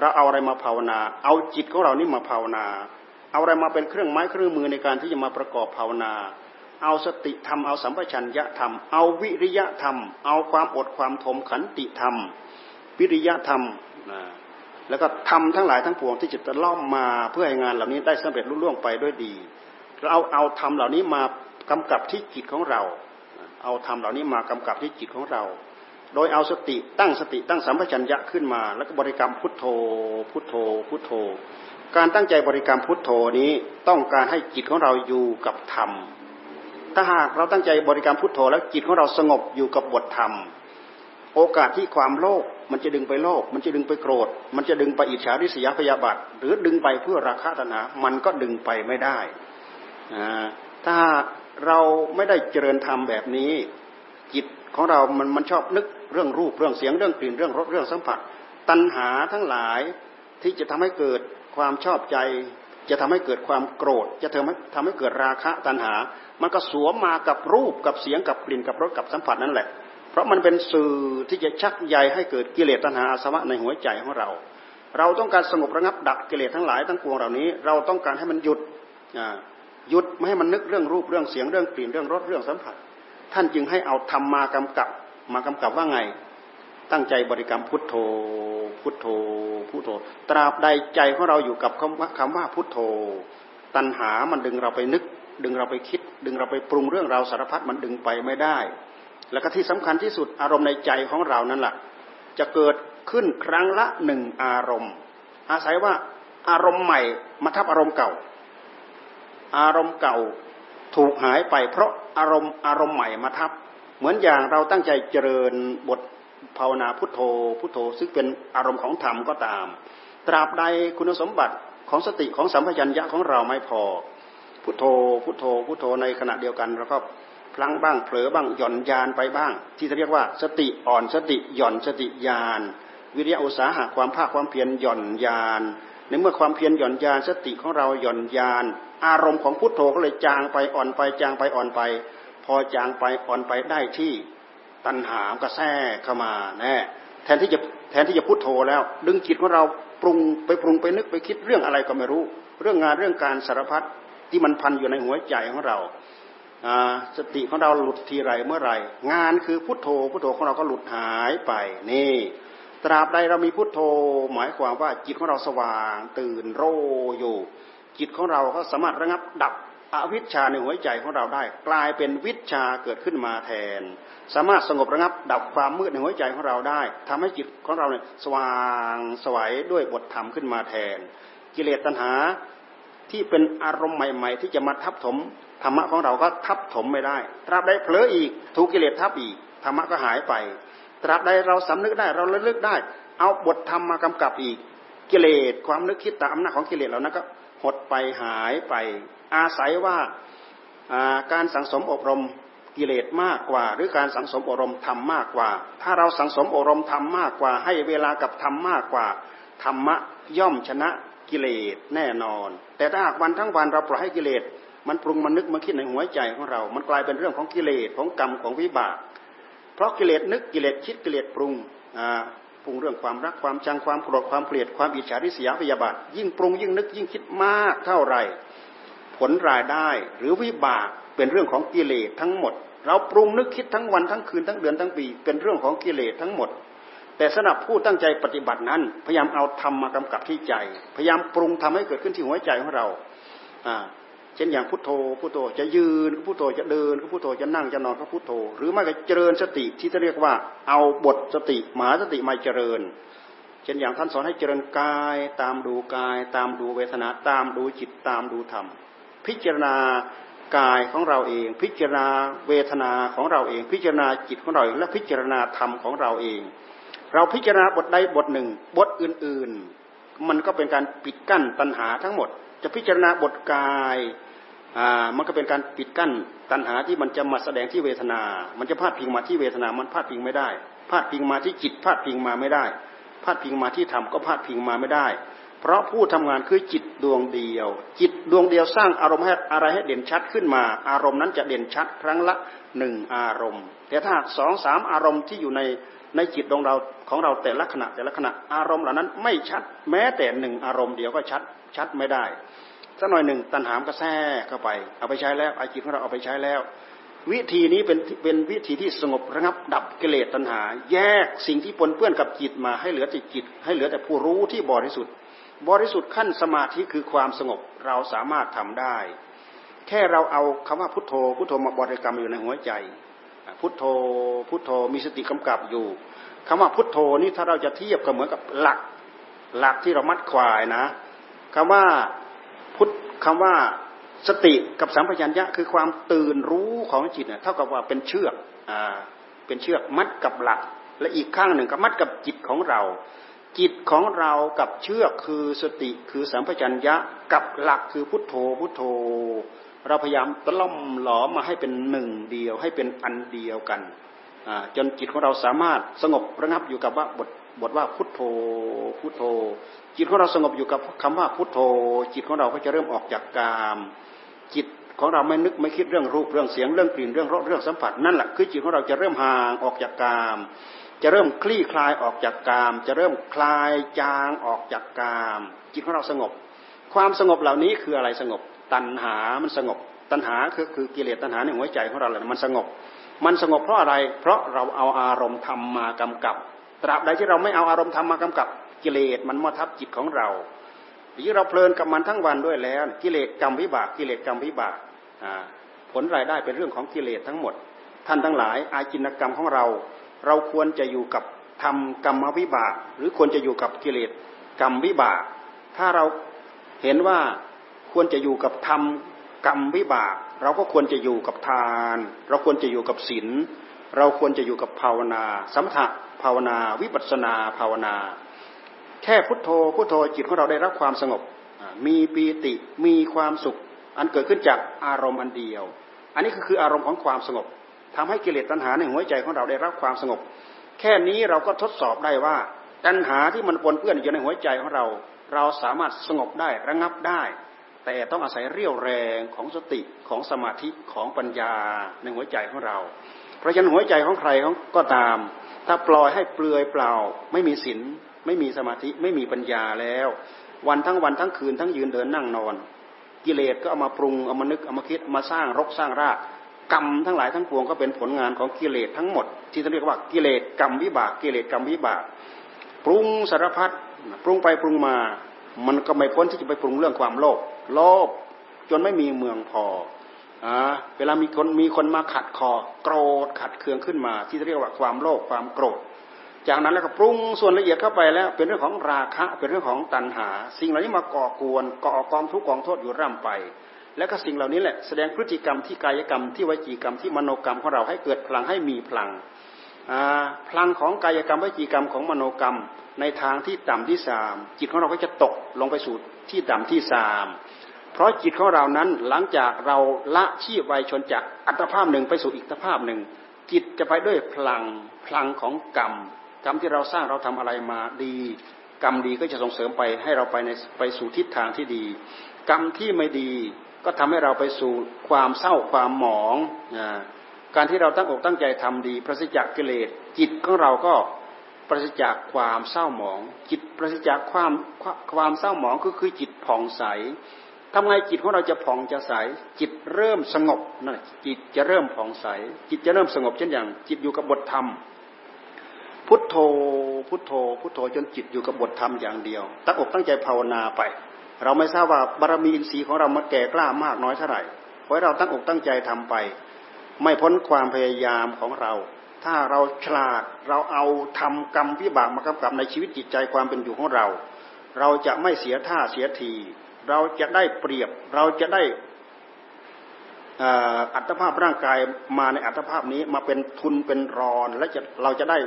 เราเอาอะไรมาภาวนา เอาจิตของเรานี่มาภาวนา เอาอะไรมาเป็นเครื่องไม้เครื่องมือในการที่จะมาประกอบภาวนา เอาสติธรรม เอาสัมปชัญญะธรรม เอาวิริยะธรรม เอาความอดความทมขันติธรรม วิริยะธรรมแล้วก็ทำทั้งหลายทั้งปวงที่จะตะล่อมมาเพื่อให้งานเหล่านี้ได้สำเร็จรุ่ล่วงไปด้วยดี เราเอาเอาทำเหล่านี้มากำกับที่จิตของเรา เอาทำเหล่านี้มากำกับที่จิตของเรา โดยเอาสติตั้งสติตั้งสัมปชัญญะขึ้นมา แล้วก็บริกรรมพุทโธ พุทโธ พุทโธ การตั้งใจบริกรรมพุทโธนี้ต้องการให้จิตของเราอยู่กับธรรม ถ้าหากเราตั้งใจบริกรรมพุทโธ แล้วจิตของเราสงบอยู่กับบทธรรม โอกาสที่ความโลภมันจะดึงไปโลภมันจะดึงไปโกรธ มันจะดึงไปอิจฉาริษยาพยาบาทหรือดึงไปเพื่อราคะตัณหามันก็ดึงไปไม่ได้ ถ้าเราไม่ได้เจริญธรรมแบบนี้ จิตของเรามันมันชอบนึกเรื่องรูปเรื่องเสียงเรื่องกลิ่นเรื่องรสเรื่องสัมผัส ตัณหาทั้งหลายที่จะทำให้เกิดความชอบใจ จะทำให้เกิดความโกรธ จะทำให้ทำให้เกิดราคะตัณหา มันก็สวมมากับรูปกับเสียงกับกลิ่นกับรสกับสัมผัสนั่นแหละ เพราะมันเป็นสื่อที่จะชักใยให้เกิดกิเลสตัณหาอาสวะในหัวใจของเรา เราต้องการสงบระงับดับกิเลสทั้งหลายทั้งปวงเหล่านี้ เราต้องการให้มันหยุดหยุดไม่ให้มันนึกเรื่องรูปเรื่องเสียงเรื่องกลิ่นเรื่องรสเรื่องสัมผัส ท่านจึงให้เอาธรรมมากำกับ มากำกับว่าไง ตั้งใจบริกรรมพุทโธ พุทโธ พุทโธ ตราบใดใจของเราอยู่กับคำว่าคำว่าพุทโธ ตัณหามันดึงเราไปนึก ดึงเราไปคิด ดึงเราไปปรุงเรื่องราวสารพัดมันดึงไปไม่ได้ แล้วก็ที่สำคัญที่สุดอารมณ์ในใจของเรานั่นแหละจะเกิดขึ้นครั้งละหนึ่งอารมณ์ อาศัยว่าอารมณ์ใหม่มาทับอารมณ์เก่า อารมณ์เก่าถูกหายไปเพราะ อารมณ์อารมณ์ใหม่มาทับ เหมือนอย่างเราตั้งใจเจริญบทภาวนาพุทโธ พุทโธ ซึ่งเป็นอารมณ์ของธรรมก็ตาม ตราบใดคุณสมบัติของสติของสัมปชัญญะของเราไม่พอ พุทโธ พุทโธ พุทโธในขณะเดียวกันเราก็พลั้งบ้างเผลอบ้างหย่อนยานไปบ้าง ที่เรียกว่าสติอ่อนสติหย่อนสติยาน วิริยะอุตสาหะความภาคความเพียรหย่อนยาน ในเมื่อความเพียรหย่อนยาน สติของเราหย่อนยาน อารมณ์ของพุทโธก็เลยจางไปอ่อนไปจางไปอ่อนไป พอจางไปอ่อนไปได้ที่ตัณหามก็แทกเข้ามาแน่แทนที่จะแทนที่จะพุทโธแล้ว ดึงจิตของเราปรุงไปปรุงไปนึกไปคิดเรื่องอะไรก็ไม่รู้ เรื่องงานเรื่องการสารพัดที่มันพันอยู่ในหัวใจของเราสติของเราหลุดทีไรเมื่อไรงานคือพุทโธพุทโธของเราก็หลุดหายไปนี่ ตราบใดเรามีพุทโธ หมายความว่าจิตของเราสว่าง ตื่นโรอยู่ จิตของเราก็สามารถระงับดับอวิชชาในหัวใจของเราได้ กลายเป็นวิชาเกิดขึ้นมาแทน สามารถสงบระงับดับความมืดในหัวใจของเราได้ทำให้จิตของเราเนี่ยสว่างสวัยด้วยบทธรรมขึ้นมาแทน กิเลสตัณหาที่เป็นอารมณ์ใหม่ ๆ ที่จะมาทับถมธรรมะของเราก็ทับถมไม่ได้ ตราบใดเผลออีกถูกกิเลสทับอีกธรรมะก็หายไป ตราบใดเราสำนึกได้เราระลึกได้ เอาบทธรรมมากำกับอีกกิเลสความนึกคิดตามอำนาจของกิเลสเหล่านั้นก็ หดไปหายไป อาศัยว่าการสังสมอบรมกิเลสมากกว่า หรือการสังสมอบรมธรรมมากกว่า ถ้าเราสังสมอบรมธรรมมากกว่า ให้เวลากับธรรมมากกว่าธรรมะย่อมชนะกิเลสแน่นอน แต่ถ้าหากวันทั้งวันเราปล่อยให้กิเลสมันปรุงมันนึกมันคิดในหัวใจของเรา มันกลายเป็นเรื่องของกิเลสของกรรมของวิบาก เพราะกิเลสนึกกิเลสคิดกิเลสปรุง ปรุงเรื่องความรักความชังความโกรธความเกลียดความอิจฉาริษยาพยาบาท ยิ่งปรุงยิ่งนึกยิ่งคิดมากเท่าไรผลรายได้หรือวิบากเป็นเรื่องของกิเลสทั้งหมด เราปรุงนึกคิดทั้งวันทั้งคืนทั้งเดือนทั้งปี เป็นเรื่องของกิเลสทั้งหมด แต่สำหรับผู้ตั้งใจปฏิบัตินั้น พยายามเอาธรรมมากำกับที่ใจ พยายามปรุงทำให้เกิดขึ้นที่หัวใจของเรา ช่นอย่างพุทโธพุทโธจะยืนก็พุทโธจะเดินก็พุทโธจะนั่งจะนอนก็พุทโธ หรือไม่ก็เจริญสติที่จะเรียกว่าเอาบทสติมหาสติมาเจริญ เช่นอย่างท่านสอนให้เจริญกาย ตามดูกาย ตามดูเวทนาตามดูจิตตามดูธรรม พิจารณากายของเราเอง พิจารณาเวทนาของเราเอง พิจารณาจิตของเราเองและพิจารณาธรรมของเราเอง เราพิจารณาบทใดบทหนึ่ง บทอื่น ๆ มันก็เป็นการปิดกั้นปัญหาทั้งหมดจะพิจารณาบทกาย มันก็เป็นการปิดกั้นตัณหาที่มันจะมาแสดงที่เวทนา มันจะพาดพิงมาที่เวทนา มันพาดพิงไม่ได้ พาดพิงมาที่จิตพาดพิงมาไม่ได้ พาดพิงมาที่ธรรมก็พาดพิงมาไม่ได้ เพราะผู้ทำงานคือจิตดวงเดียว จิตดวงเดียวสร้างอารมณ์ให้อะไรให้เด่นชัดขึ้นมา อารมณ์นั้นจะเด่นชัดครั้งละหนึ่งอารมณ์ แต่ถ้าสองสามอารมณ์ที่อยู่ในในจิตดวงเราของเราแต่ละขณะแต่ละขณะอารมณ์เหล่านั้นไม่ชัด แม้แต่หนึ่งอารมณ์เดียวก็ชัดชัดไม่ได้ สักหน่อยหนึ่งตัณหามก็แทรกเข้าไป เอาไปใช้แล้วไอจิตของเราเอาไปใช้แล้ว วิธีนี้เป็นเป็นวิธีที่สงบระงับดับกิเลสตัณหา แยกสิ่งที่ปนเปื้อนกับจิตมาให้เหลือแต่จิต ให้เหลือแต่ผู้รู้ที่บริสุทธิ์ บริสุทธิ์ขั้นสมาธิคือความสงบเราสามารถทำได้ แค่เราเอาคำว่าพุทโธพุทโธมาบริกรรมอยู่ในหัวใจพุทโธพุทโธมีสติกำกับอยู่คำว่าพุทโธนี่ถ้าเราจะเทียบก็เหมือนกับหลัก หลักที่เรามัดควายนะคำว่า พุทธคำว่าสติกับสัมปชัญญะคือความตื่นรู้ของจิตเนี่ยเท่ากับว่าเป็นเชือกอ่าเป็นเชือกมัดกับหลัก และอีกข้างหนึ่งก็มัดกับจิตของเรา จิตของเรากับเชือกคือสติคือสัมปชัญญะกับหลักคือพุทโธพุทโธ เราพยายามตล่อมหลอมมาให้เป็นหนึ่งเดียวให้เป็นอันเดียวกันจนจิตของเราสามารถสงบระงับอยู่กับว่าบทบทว่าพุทโธพุทโธ จิตของเราสงบอยู่กับคำว่าพุทโธ จิตของเราก็จะเริ่มออกจากกามจิตของเราไม่นึกไม่คิดเรื่องรูปเรื่องเสียงเรื่องกลิ่นเรื่องรสเรื่องสัมผัสนั่นแหละคือจิตของเราจะเริ่มห่างออกจากกาม จะเริ่มคลี่คลายออกจากกาม จะเริ่มคลายจางออกจากกาม จิตของเราสงบ ความสงบเหล่านี้คืออะไรสงบ ตัณหามันสงบ ตัณหาคือคือกิเลสตัณหาในหัวใจของเราแหละมันสงบ มันสงบเพราะอะไร เพราะเราเอาอารมณ์ธรรมมากำกับ ตราบใดที่เราไม่เอาอารมณ์ธรรมมากำกับ กิเลสมันมาทับจิตของเราที่เราเพลินกับมันทั้งวันด้วยแล้ว กิเลสกรรมวิบากกิเลสกรรมวิบากผลรายได้เป็นเรื่องของกิเลสทั้งหมด ท่านทั้งหลาย อาจินกรรมของเรา เราควรจะอยู่กับทำกรรมวิบาก หรือควรจะอยู่กับกิเลสกรรมวิบาก ถ้าเราเห็นว่าควรจะอยู่กับทำกรรมวิบาก เราก็ควรจะอยู่กับทาน เราควรจะอยู่กับศีลเราควรจะอยู่กับภาวนาสัมถะภาวนา วิปัสนาภาวนา แค่พุทโธพุทโธจิตของเราได้รับความสงบ มีปีติมีความสุข อันเกิดขึ้นจากอารมณ์อันเดียว อันนี้ก็คืออารมณ์ของความสงบทำให้กิเลสตัณหาในหัวใจของเราได้รับความสงบ แค่นี้เราก็ทดสอบได้ว่าตัณหาที่มันปนเปื้อนอยู่ในหัวใจของเรา เราสามารถสงบได้ระงับได้ แต่ต้องอาศัยเรี่ยวแรงของสติของสมาธิของปัญญาในหัวใจของเรา เพราะฉะนั้นหัวใจของใครก็ตาม ถ้าปล่อยให้เปลือยเปล่าไม่มีศีล ไม่มีสมาธิไม่มีปัญญาแล้ว วันทั้งวันทั้งคืนทั้งยืนเดินนั่งนอน กิเลสก็เอามาปรุงเอามานึกเอามาคิดมาสร้างรกสร้างรากกรรมทั้งหลายทั้งปวงก็เป็นผลงานของกิเลสทั้งหมด ที่เรียกว่ากิเลสกรรมวิบากกิเลสกรรมวิบาก ปรุงสารพัดปรุงไปปรุงมา มันก็ไม่พ้นที่จะไปปรุงเรื่องความโลภโลภจนไม่มีเมืองพออ่าเวลามีคนมีคนมาขัดคอโกรธขัดเคืองขึ้นมา ที่เรียกว่าความโลภความโกรธ จากนั้นแล้วก็ปรุงส่วนละเอียดเข้าไปแล้ว เป็นเรื่องของราคะเป็นเรื่องของตัณหา สิ่งเหล่านี้มาก่อกวนก่อกองทุกกองโทษอยู่ร่ำไป แล้วก็สิ่งเหล่านี้แหละแสดงพฤติกรรมที่กายกรรมที่วจีกรรมที่มโนกรรมของเราให้เกิดพลังให้มีพลังพลังของกายกรรมวจีกรรมของมโนกรรม ในทางที่ต่ำที่สามจิตของเราก็จะตกลงไปสู่ที่ต่ำที่สามเพราะจิตของเรานั้นหลังจากเราละชีพไวชนจากอัตภาพหนึ่งไปสู่อีกอัตภาพหนึ่ง จิตจะไปด้วยพลังพลังของกรรม กรรมที่เราสร้างเราทำอะไรมาดี กรรมดีก็จะส่งเสริมไปให้เราไปในไปสู่ทิศทางที่ดี กรรมที่ไม่ดีก็ทำให้เราไปสู่ความเศร้าความหมองนะการที่เราตั้งอกตั้งใจทำดีประสิจากกิเลสจิตของเราก็ประสิจากความเศร้าหมอง จิตประสิจากความความเศร้าหมองก็คือจิตผ่องใสทำไงจิตของเราจะผ่องจะใส จิตเริ่มสงบนั่นจิตจะเริ่มผ่องใส จิตจะเริ่มสงบเช่นอย่าง จิตอยู่กับบทธรรม พุทโธ พุทโธ พุทโธจนจิตอยู่กับบทธรรมอย่างเดียว ตั้งอกตั้งใจภาวนาไป เราไม่ทราบว่าบารมีอินทรีย์ของเรามาแก่กล้ามากน้อยเท่าไหร่ขอให้เราตั้งอกตั้งใจทำไป ไม่พ้นความพยายามของเรา ถ้าเราฉลาดเราเอาทำกรรมวิบากมากำกับในชีวิตจิตใจความเป็นอยู่ของเรา เราจะไม่เสียท่าเสียที เราจะได้เปรียบ เราจะได้ อัตภาพร่างกายมาในอัตภาพนี้มาเป็นทุนเป็นรอน และจะเราจะได้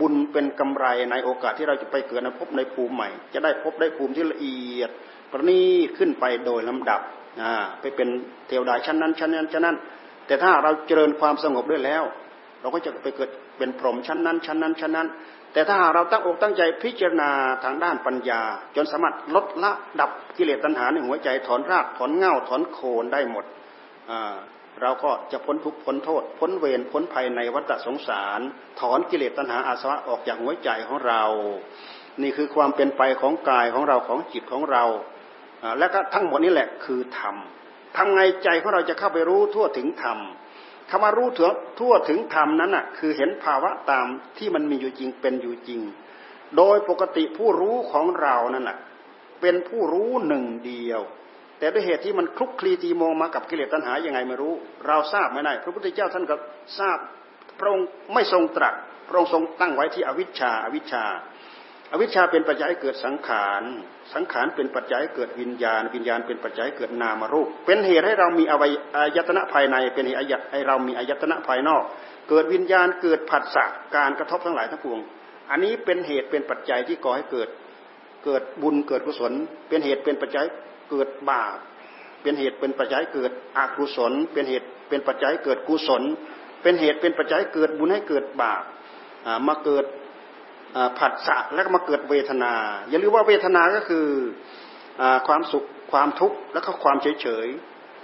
บุญเป็นกำไรในโอกาสที่เราจะไปเกิดในภพในภูมิใหม่ จะได้พบได้ภูมิที่ละเอียดประณีขึ้นไปโดยลำดับไปเป็นเทวดาชั้นนั้นชั้นนั้นชั้นนั้น แต่ถ้าเราเจริญความสงบด้วยแล้ว เราก็จะไปเกิดเป็นพรหมชั้นนั้นชั้นนั้นชั้นนั้น แต่ถ้าเราตั้งอกตั้งใจพิจารณาทางด้านปัญญา จนสามารถลดละดับกิเลสตัณหาในหัวใจถอนรากถอนเง่าถอนโคนได้หมด เราก็จะพ้นทุกพ้นโทษ พ้นเวรพ้นภัยในวัฏสงสาร ถอนกิเลสตัณหาอาสวะออกจากหัวใจของเรา นี่คือความเป็นไปของกายของเราของจิตของเรา และก็ทั้งหมดนี้แหละคือธรรมทำไงใจของเราจะเข้าไปรู้ทั่วถึงธรรมคำว่ารู้ทั่วทั่วถึงธรรมนั้นอะคือเห็นภาวะตามที่มันมีอยู่จริงเป็นอยู่จริง โดยปกติผู้รู้ของเรานั่นแหะเป็นผู้รู้หนึ่งเดียว แต่ด้วยเหตุที่มันคลุกคลีตีโมงมากับกิเลสตัณหายังไงไม่รู้ เราทราบไม่ได้พระพุทธเจ้าท่านก็ทราบพระองค์ไม่ทรงตรัสพระองค์ทรงตั้งไว้ที่อวิชชาอวิชชาอวิชชาเป็นปัจจัยเกิดสังขาร สังขารเป็นปัจจัยเกิดวิญญาณ วิญญาณเป็นปัจจัยเกิดนามรูป เป็นเหตุให้เรามีอวัยอายตนะภายใน เป็นเหตุให้เรามีอายตนะภายนอก เกิดวิญญาณ เกิดผัสสะ การกระทบทั้งหลายทั้งปวง อันนี้เป็นเหตุเป็นปัจจัยที่ก่อให้เกิด เกิดบุญเกิดกุศล เป็นเหตุเป็นปัจจัย เกิดบาปเป็นเหตุเป็นปัจจัยเกิดอกุศล เป็นเหตุเป็นปัจจัยเกิดกุศล เป็นเหตุเป็นปัจจัยเกิดบุญให้เกิดบาปมาเกิดผัสสะแล้วก็มาเกิดเวทนา อย่าลืมว่าเวทนาก็คืออความสุขความทุกข์แล้วก็ความเฉยเฉย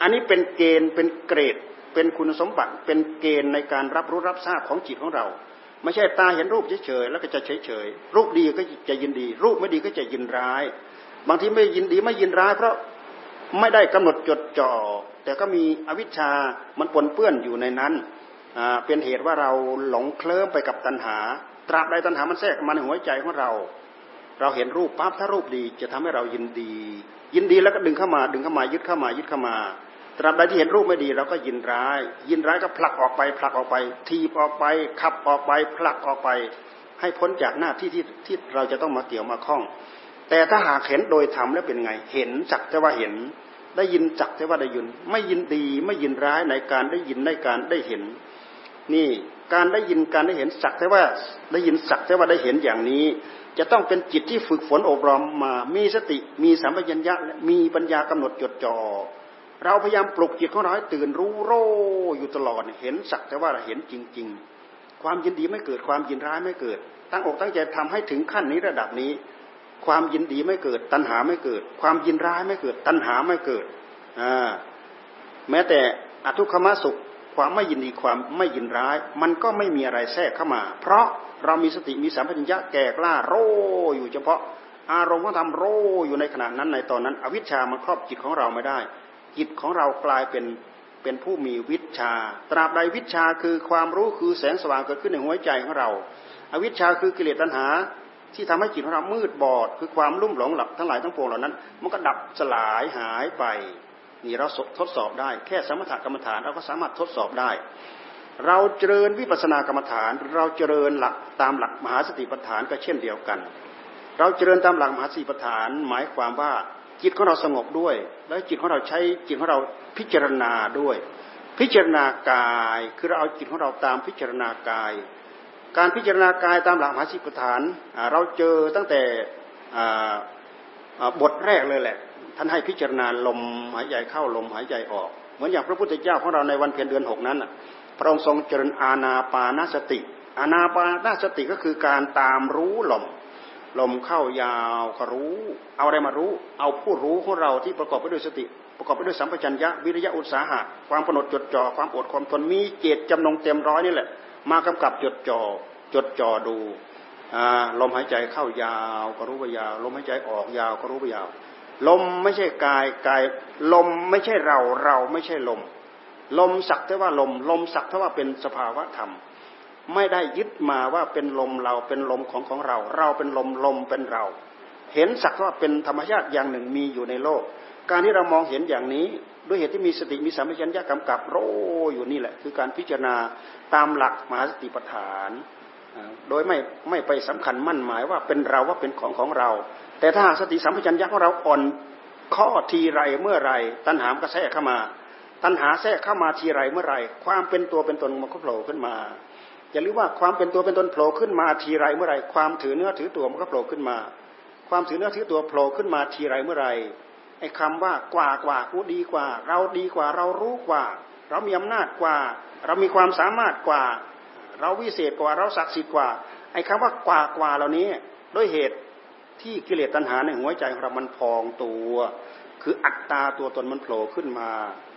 อันนี้เป็นเกณฑ์เป็นเกรด เป็นคุณสมบัติ เป็นเกณฑ์ในการรับรู้รับทราบของจิตของเรา ไม่ใช่ตาเห็นรูปเฉยๆแล้วก็จะเฉยๆรูปดีก็จะยินดี รูปไม่ดีก็จะยินร้าย บางทีไม่ยินดีไม่ยินร้าย เพราะไม่ได้กำหนดจดจ่อแต่ก็มีอวิชชามันปนเปื้อนอยู่ในนั้นเป็นเหตุว่าเราหลงเคลิ้มไปกับตัณหา ตราบใดตัณหามันแทรกมาในหัวใจของเรา เราเห็นรูปปั๊บถ้ารูปดีจะทำให้เรายินดี ยินดีแล้วก็ดึงเข้ามา ดึงเข้ามายึดเข้ามายึดเข้ามา ตราบใดที่เห็นรูปไม่ดีเราก็ยินร้าย ยินร้ายก็ผลักออกไป ผลักออกไป ทีบออกไป ขับออกไป ผลักออกไป ให้พ้นจากหน้าที่ที่ที่เราจะต้องมาเกี่ยวมาคล้อง แต่ถ้าหากเห็นโดยธรรมแล้วเป็นไง เห็นจักแต่ว่าเห็น ได้ยินจักแต่ว่าได้ยิน ไม่ยินดีไม่ยินร้ายในการได้ยินในการได้เห็น นี่การได้ยินการได้เห็นสักแต่ว่าได้ยินสักแต่ว่าได้เห็นอย่างนี้ จะต้องเป็นจิตที่ฝึกฝนอบรมมามีสติมีสัมปชัญญะมีปัญญากำหนดจดจ่อเราพยายามปลุกจิตของเราให้ตื่นรู้โรอยู่ตลอดเห็นสักแต่ว่าเห็นจริง ๆ ความยินดีไม่เกิดความยินร้ายไม่เกิด ตั้งอกตั้งใจทำให้ถึงขั้นนี้ระดับนี้ ความยินดีไม่เกิด ตัณหาไม่เกิด ความยินร้ายไม่เกิด ตัณหาไม่เกิดแม้แต่อทุกขมสุข ความไม่ยินดีความไม่ยินร้าย มันก็ไม่มีอะไรแทรกเข้ามา เพราะเรามีสติมีสัมผัสญะแก่กล้าโรอยู่เฉพาะ อารมณ์ของทำโรอยู่ในขณะนั้นในตอนนั้น อวิชชามันครอบจิตของเราไม่ได้ จิตของเรากลายเป็นเป็นผู้มีวิชา ตราบใดวิชาคือความรู้คือแสงสว่างเกิดขึ้นในหัวใจของเรา อวิชชาคือกิเลสตัณหา ที่ทำให้จิตของเรามืดบอด คือความลุ่มหลงหลับทั้งหลายทั้งปวงเหล่านั้น มันก็ดับสลายหายไปนี่เราทดสอบได้แค่สมถกรรมฐานเราก็สามารถทดสอบได้ เราเจริญวิปัสสนากรรมฐาน เราเจริญหลักตามหลักมหาสติปัฏฐานก็เช่นเดียวกัน เราเจริญตามหลักมหาสติปัฏฐาน หมายความว่าจิตของเราสงบด้วย แล้วจิตของเราใช้จิตของเราพิจารณาด้วย พิจารณากายคือเราเอาจิตของเราตามพิจารณากาย การพิจารณากายตามหลักมหาสติปัฏฐานเราเจอตั้งแต่บทแรกเลยแหละ ท่านให้พิจารณาลมหายใจเข้าลมหายใจออก เหมือนอย่างพระพุทธเจ้าของเราในวันเพ็ญเดือนหกนั้นพระองค์ทรงเจริญอาณาปานสติ อาณาปานสติก็คือการตามรู้ลมลมเข้ายาวก็รู้ เอาอะไรมารู้ เอาผู้รู้ของเราที่ประกอบไปด้วยสติ ประกอบไปด้วยสัมปชัญญะวิริยะอุตสาหะความกำหนดจดจ่อความอดความทนมีเจตจำนงเต็มร้อยนี่แหละ มากำกับจดจ่อจดจ่อดูลมหายใจเข้ายาวก็รู้ว่ายาว ลมหายใจออกยาวก็รู้ว่ายาว ลมไม่ใช่กายกาย ลมไม่ใช่เราเราไม่ใช่ลม ลมสักแต่ว่าลม ลมสักแต่ว่าเป็นสภาวะธรรม ไม่ได้ยึดมาว่าเป็นลมเราเป็นลมของของเรา เราเป็นลมลมเป็นเรา เห็นสักว่าเป็นธรรมชาติอย่างหนึ่งมีอยู่ในโลก การที่เรามองเห็นอย่างนี้ ด้วยเหตุที่มีสติมีสัมปชัญญะกำกับโรอยู่นี่แหละ คือการพิจารณาตามหลักมหาสติปัฏฐาน โดยไม่ไม่ไปสำคัญมั่นหมายว่าเป็นเราว่าเป็นของของเรา แต่ถ้าสติสัมปชัญญะของเราอ่อนข้อทีไรเมื่อไรตัณหามก็แทรกเข้ามา ตัณหาแทรกเข้ามาทีไรเมื่อไรความเป็นตัวเป็นตนมันก็โผล่ขึ้นมาอย่าลืมว่าความเป็นตัวเป็นตนโผล่ขึ้นมาทีไรเมื่อไรความถือเนื้อถือตัวมันก็โผล่ขึ้นมา ความถือเนื้อถือตัวโผล่ขึ้นมาทีไรเมื่อไร ไอ้คาว่ากว่ากว่ากูดีกว่า เราดีกว่าเรารู้กว่า เรามีอำนาจกว่า เรามีความสามารถกว่า เราวิเศษกว่าเราศักดิ์สิทธิ์กว่า ไอ้คำว่ากว่ากว่าเหล่านี้ด้วยเหตุที่กิเลสตัณหาในหัวใจของเรามันพองตัว คืออัตตาตัวตนมันโผล่ขึ้นมา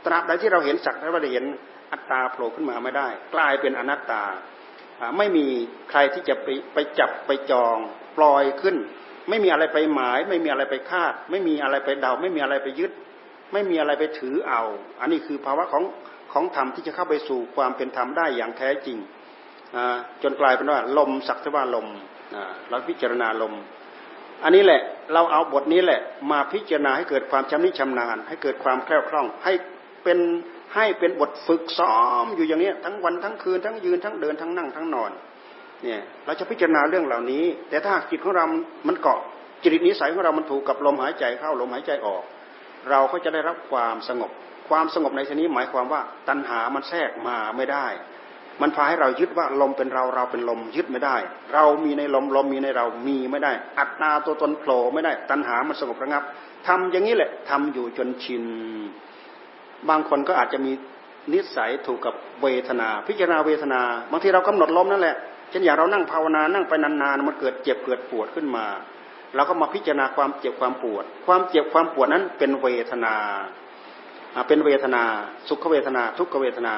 ตราบใดที่เราเห็นสักแต่ว่าเห็นอัตตาโผล่ขึ้นมาไม่ได้ กลายเป็นอนัตตาไม่มีใครที่จะไปไปจับไปจองปล่อยขึ้น ไม่มีอะไรไปหมาย ไม่มีอะไรไปคาด ไม่มีอะไรไปเดา ไม่มีอะไรไปยึด ไม่มีอะไรไปถือเอา อันนี้คือภาวะของของธรรมที่จะเข้าไปสู่ความเป็นธรรมได้อย่างแท้จริงจนกลายเป็นว่าลมสักแต่ว่าลมเราพิจารณาลม อันนี้แหละเราเอาบทนี้แหละมาพิจารณาให้เกิดความชำนิชำนาญ ให้เกิดความแคล่วคล่อง ให้เป็นให้เป็นบทฝึกซ้อมอยู่อย่างนี้ทั้งวันทั้งคืนทั้งยืนทั้งเดินทั้งนั่งทั้งนอน เนี่ยเราจะพิจารณาเรื่องเหล่านี้ แต่ถ้าจิตของเรา มันเกาะจิตนิสัยของเรา มันถูกกับลมหายใจเข้าลมหายใจออก เราก็จะได้รับความสงบ ความสงบในที่นี้หมายความว่าตัณหามันแทรกมาไม่ได้ มันพาให้เรายึดว่าลมเป็นเราเราเป็นลมยึดไม่ได้ เรามีในลมลมมีในเรามีไม่ได้ อัตนาตัวตนโผล่ไม่ได้ ตัณหามันสงบระงับทำอย่างนี้แหละทำอยู่จนชินบางคนก็อาจจะมีนิสัยถูกกับเวทนา พิจารณาเวทนาบางทีเรากำหนดลมนั่นแหละ เช่นอย่างเรานั่งภาวนานั่งไปนานๆมันเกิดเจ็บเกิดปวดขึ้นมาเราก็มาพิจารณาความเจ็บความปวด ความเจ็บความปวดนั้นเป็นเวทนา เป็นเวทนา สุขเวทนา ทุกขเวทนา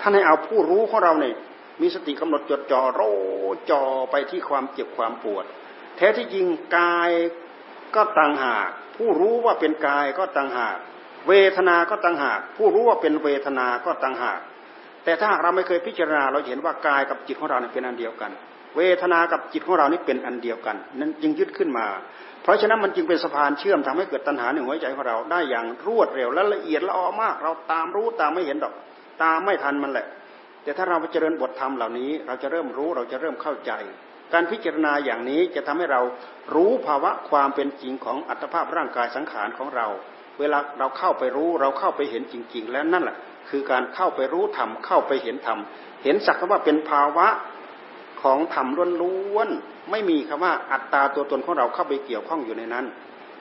ท่านให้เอาผู้รู้ของเราเนี่ยมีสติกำหนดจดจ่อโรจ่อไปที่ความเจ็บความปวด แท้ที่จริงกายก็ต่างหาก ผู้รู้ว่าเป็นกายก็ต่างหาก เวทนาก็ต่างหาก ผู้รู้ว่าเป็นเวทนาก็ต่างหาก แต่ถ้าเราไม่เคยพิจารณา เราเห็นว่ากายกับจิตของเราเป็นอันเดียวกัน เวทนากับจิตของเรานี่เป็นอันเดียวกัน นั้นจึงยึดขึ้นมา เพราะฉะนั้นมันจึงเป็นสะพานเชื่อมทำให้เกิดตัณหาในหัวใจของเราได้อย่างรวดเร็วและละเอียดละออมาก เราตามรู้ตามไม่เห็นดอก ตามไม่ทันมันแหละ แต่ถ้าเราไปเจริญบทธรรมเหล่านี้ เราจะเริ่มรู้เราจะเริ่มเข้าใจ การพิจารณาอย่างนี้จะทำให้เรารู้ภาวะความเป็นจริงของอัตภาพร่างกายสังขารของเรา เวลาเราเข้าไปรู้เราเข้าไปเห็นจริง ๆ แล้วนั่นแหละ คือการเข้าไปรู้ธรรมเข้าไปเห็นธรรมเห็นสักว่าเป็นภาวะของธรรมล้วนๆไม่มีคำว่าอัตตาตัวตนของเราเข้าไปเกี่ยวข้องอยู่ในนั้น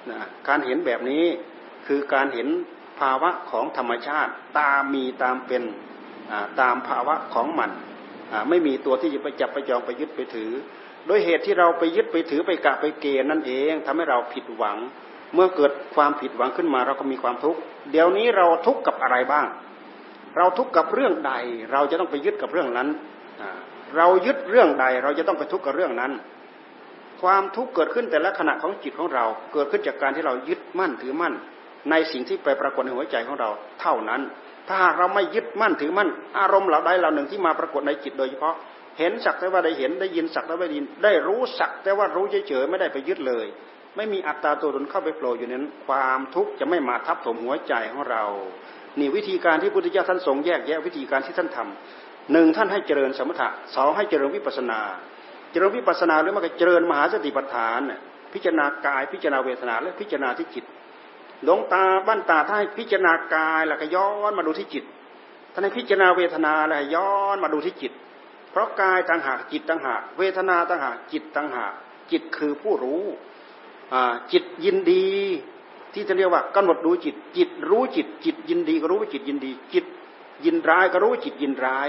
นะการเห็นแบบนี้คือการเห็นภาวะของธรรมชาติ ตามมีตามเป็นตามภาวะของมันไม่มีตัวที่จะไปจับไปจองไปยึดไปถือโดยเหตุที่เราไปยึดไปถือไปกะไปเกณฑ์นั่นเองทำให้เราผิดหวัง เมื่อเกิดความผิดหวังขึ้นมาเราก็มีความทุกข์เดี๋ยวนี้เราทุกข์กับอะไรบ้าง เราทุกข์กับเรื่องใด เราจะต้องไปยึดกับเรื่องนั้นเรายึดเรื่องใด เราจะต้องไปทุกข์กับเรื่องนั้น ความทุกข์เกิดขึ้นแต่ละขณะของจิตของเรา เกิดขึ้นจากการที่เรายึดมั่นถือมั่น ในสิ่งที่ไปปรากฏในหัวใจของเรา เท่านั้น ถ้าหากเราไม่ยึดมั่นถือมั่น อารมณ์เหล่าใดเหล่าหนึ่งที่มาปรากฏในจิตโดยเฉพาะ เห็นสักแต่ว่าได้เห็นได้ยินสักแต่ว่าได้ยิน ได้รู้สักแต่ว่ารู้เฉยๆไม่ได้ไปยึดเลย ไม่มีอัตตาตัวตนเข้าไปโผล่อยู่นั้น ความทุกข์จะไม่มาทับถมหัวใจของเรา นี่วิธีการที่พุทธเจ้าท่านทรงแยกแยะวิธีการที่ท่านทำหนึ่งท่านให้เจริญสมถะสองให้เจริญวิปัสนา เจริญวิปัสนาหรือมันก็เจริญมหาสติปัฏฐาน พิจารณากายพิจารณาเวทนาและพิจารณาที่จิตหลงตาบ้านตาถ้าให้พิจารณากายแล้วก็ย้อนมาดูที่จิตท่านให้พิจารณาเวทนาแล้วย้อนมาดูที่จิต เพราะกายต่างหากจิตต่างหากเวทนาต่างหากจิตต่างหากจิตคือผู้รู้จิตยินดี ที่จะเรียกว่ากำหนดดูจิต จิตรู้จิต จิตยินดีก็รู้ว่าจิตยินดี จิตยินร้ายก็รู้ว่าจิตยินร้าย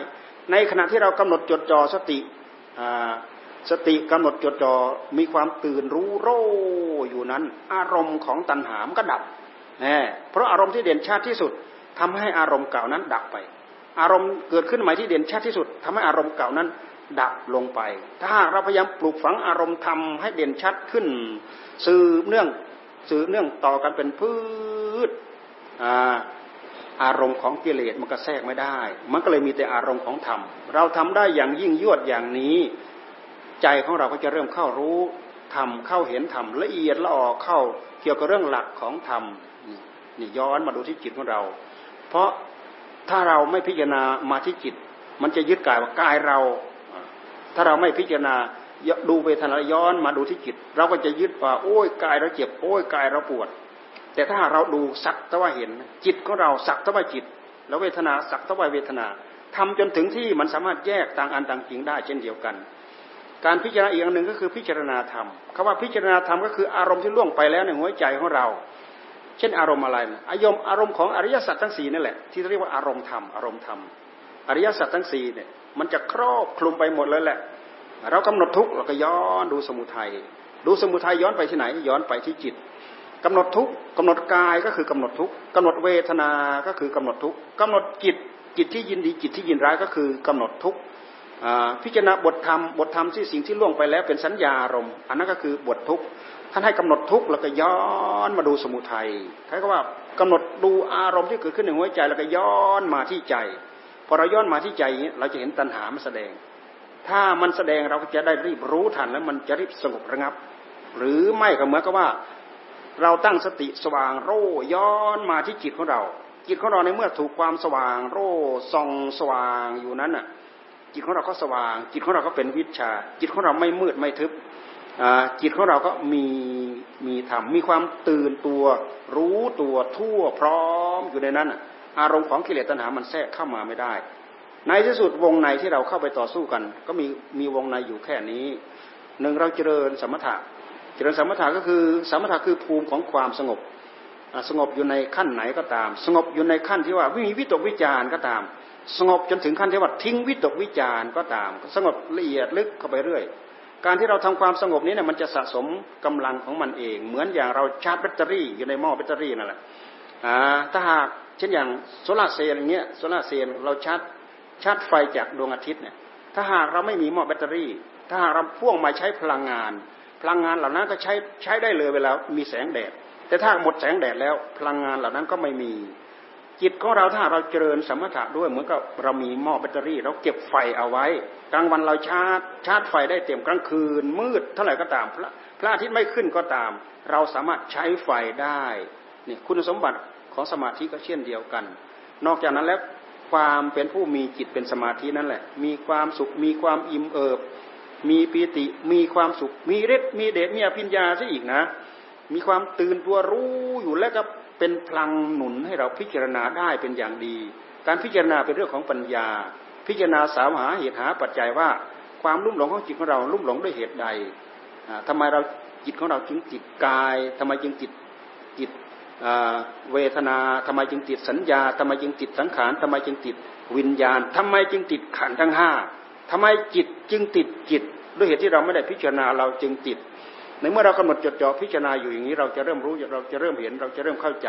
ในขณะที่เรากำหนดจดจ่อสติสติกำหนดจดจ่อมีความตื่นรู้โรอยู่นั้น อารมณ์ของตัณหามก็ดับน่เพราะอารมณ์ที่เด่นชัดที่สุดทำให้อารมณ์เก่านั้นดับไป อารมณ์เกิดขึ้นใหม่ที่เด่นชัดที่สุดทำให้อารมณ์เก่านั้นดับลงไป ถ้าเราพยายามปลูกฝังอารมณ์ทำให้เด่นชัดขึ้น สืบเนื่อง สืบเนื่องต่อกันเป็นพืชอารมณ์ของกิเลสมันก็แทรกไม่ได้ มันก็เลยมีแต่อารมณ์ของธรรม เราทำได้อย่างยิ่งยวดอย่างนี้ ใจของเราก็จะเริ่มเข้ารู้ธรรมเข้าเห็นธรรมละเอียดละออเข้าเกี่ยวกับเรื่องหลักของธรรมนี่ย้อนมาดูที่จิตของเรา เพราะถ้าเราไม่พิจารณามาที่จิต มันจะยึดกายว่ากายเรา ถ้าเราไม่พิจารณา ดูเวทนาย้อนมาดูที่จิต เราก็จะยึดว่า โอ้ยกายเราเจ็บโอ้ยกายเราปวด แต่ถ้าเราดูสักตะว่าเห็น จิตของเราสักตะว่าจิต แล้วเวทนาสักตะว่าเวทนาทำจนถึงที่มันสามารถแยกต่างอันต่างจริงได้เช่นเดียวกัน การพิจารณาอีกอย่างหนึ่งก็คือพิจารณาธรรมคำว่าพิจารณาธรรมก็คืออารมณ์ที่ล่วงไปแล้วในหัวใจของเรา เช่นอารมณ์อะไรอารมณ์อารมณ์ของอริยสัจทั้งสี่นั่นแหละที่เรียกว่าอารมณ์ธรรมอารมณ์ธรรมอริยสัจทั้งสี่เนี่ยมันจะครอบคลุมไปหมดเลยแหละ เรากำหนดทุกข์เราก็ย้อนดูสมุทัยดูสมุทัยย้อนไปที่ไหน ย้อนไปที่จิตกำหนดทุกข์กำหนดกายก็คือกำหนดทุกข์กำหนดเวทนาก็คือกำหนดทุกข์กำหนดจิตจิตที่ยินดีจิตที่ยินร้ายก็คือกำหนดทุกข์พิจารณาบทธรรมบทธรรมที่สิ่งที่ล่วงไปแล้วเป็นสัญญาอารมณ์อันนั้นก็คือบททุกข์ท่านให้กำหนดทุกข์แล้วก็ย้อนมาดูสมุทัยใครก็ว่ากำหนดดูอารมณ์ที่เกิดขึ้นในหัวใจแล้วก็ย้อนมาที่ใจพอเราย้อนมาที่ใจเราจะเห็นตัณหามันแสดง ถ้ามันแสดงเราก็จะได้รีบรู้ทันแล้วมันจะรีบสงบระงับ หรือไม่ก็เหมือนกับว่า เราตั้งสติสว่างโร่ย้อนมาที่จิตของเรา จิตของเราในเมื่อถูกความสว่างโร่ส่องสว่างอยู่นั้นน่ะ จิตของเราก็สว่าง จิตของเราก็เป็นวิชา จิตของเราไม่มืดไม่ทึบจิตของเราก็มีมีธรรมมีความตื่นตัว รู้ตัวทั่วพร้อมอยู่ในนั้นอารมณ์ของกิเลสตัณหามันแทรกเข้ามาไม่ได้ ในที่สุดวงในที่เราเข้าไปต่อสู้กัน ก็มีมีวงในอยู่แค่นี้หนึ่งเราเจริญสมถะ เจริญสมถะก็คือสมถะคือภูมิของความสงบสงบอยู่ในขั้นไหนก็ตาม สงบอยู่ในขั้นที่ว่าไม่มีวิตกวิจารก็ตาม สงบจนถึงขั้นที่ว่าทิ้งวิตกวิจารก็ตาม สงบละเอียดลึกเข้าไปเรื่อย การที่เราทำความสงบนี้เนี่ยมันจะสะสมกำลังของมันเอง เหมือนอย่างเราชาร์จแบตเตอรี่อยู่ในหม้อแบตเตอรี่นั่นแหละถ้าหากเช่นอย่างโซลาเซลล์อย่างเงี้ยโซลาเซลล์เราชาร์จ ชาร์จไฟจากดวงอาทิตย์เนี่ยถ้าหากเราไม่มีหม้อแบตเตอรี่ ถ้าหากเราพ่วงมาใช้พลังงาน พลังงานเหล่านั้นก็ใช้ใช้ได้เลยเวลามีแสงแดด แต่ถ้าหมดแสงแดดแล้วพลังงานเหล่านั้นก็ไม่มี จิตของเราถ้าเราเจริญสมถะด้วยเหมือนกับเรามีหม้อแบตเตอรี่ เราเก็บไฟเอาไว้ กลางวันเราชาร์จชาร์จไฟได้เต็มกลางคืน มืดเท่าไหร่ก็ตาม พระพระอาทิตย์ไม่ขึ้นก็ตาม เราสามารถใช้ไฟได้นี่คุณสมบัติของสมาธิก็เช่นเดียวกัน นอกจากนั้นแล้ว ความเป็นผู้มีจิตเป็นสมาธินั่นแหละ มีความสุขมีความอิ่มเอิบ มีปีติมีความสุข มีฤทธิ์มีเดชมีอภิญญาซะอีกนะ มีความตื่นตัวรู้อยู่แล้วก็เป็นพลังหนุนให้เราพิจารณาได้เป็นอย่างดี การพิจารณาเป็นเรื่องของปัญญา พิจารณาสาวหาเหตุหาปัจจัยว่าความลุ่มหลงของจิตของเราลุ่มหลงด้วยเหตุใดทำไมเราจิตของเราจึงติดกายทำไมจึงติดจิต เวทนาทำไมจึงติดสัญญาทำไมจึงติดสังขารทำไมจึงติดวิญญาณทำไมจึงติดขันทั้งห้าทำไมจิตจึงติดจิต ด้วยเหตุที่เราไม่ได้พิจารณาเราจึงติด ในเมื่อเรากำหนดจดจ่อพิจารณาอยู่อย่างนี้ เราจะเริ่มรู้เราจะเริ่มเห็น เราจะเริ่มเข้าใจ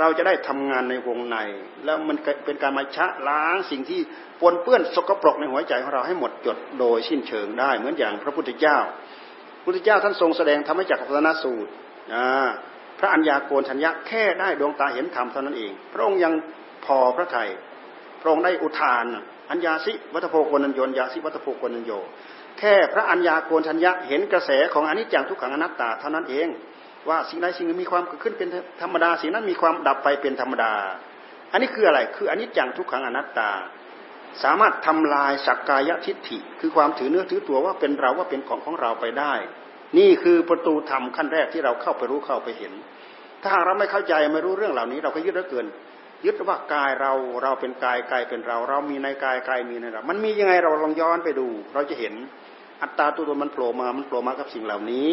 เราจะได้ทำงานในวงใน แล้วมันเป็นการมาชะล้างสิ่งที่ปนเปื้อนสกปรกในหัวใจของเราให้หมดจดโดยสิ้นเชิงได้ เหมือนอย่างพระพุทธเจ้า พุทธเจ้าท่านทรงแสดงธรรมจักรพัฒนสูตรอ่า พระอัญญาโกณทัญญะแค่ได้ดวงตาเห็นธรรมเท่านั้นเอง พระองค์ยังพอพระไทยพระองค์ได้อุทานอัญญาสิวัตโพโกนัญโยญาสิวัตโพโกนัญโย แค่พระอัญญาโกณทัญญะเห็นกระแสของอนิจจังทุกขังอนัตตาเท่านั้นเอง ว่าสิ่งใดสิ่งหนึ่งมีความเกิดขึ้นเป็นธรรมดาสิ่งนั้นมีความดับไปเป็นธรรมดา อันนี้คืออะไรคืออนิจจังทุกขังอนัตตา สามารถทำลายสักกายทิฏฐิ คือความถือเนื้อถือตัวว่าเป็นเราว่าเป็นของของเราไปได้ นี่คือประตูธรรมขั้นแรกที่เราเข้าไปรู้เข้าไปเห็น ถ้าหากเราไม่เข้าใจไม่รู้เรื่องเหล่านี้ เราก็ยึดเหลือเกิน ยึดว่ากายเราเราเป็นกายกายเป็นเรา เรามีในกายกายมีในเรา มันมียังไงเราลองย้อนไปดู เราจะเห็นอัตตาตัวตนมันโผล่มา มันโผล่มากับสิ่งเหล่านี้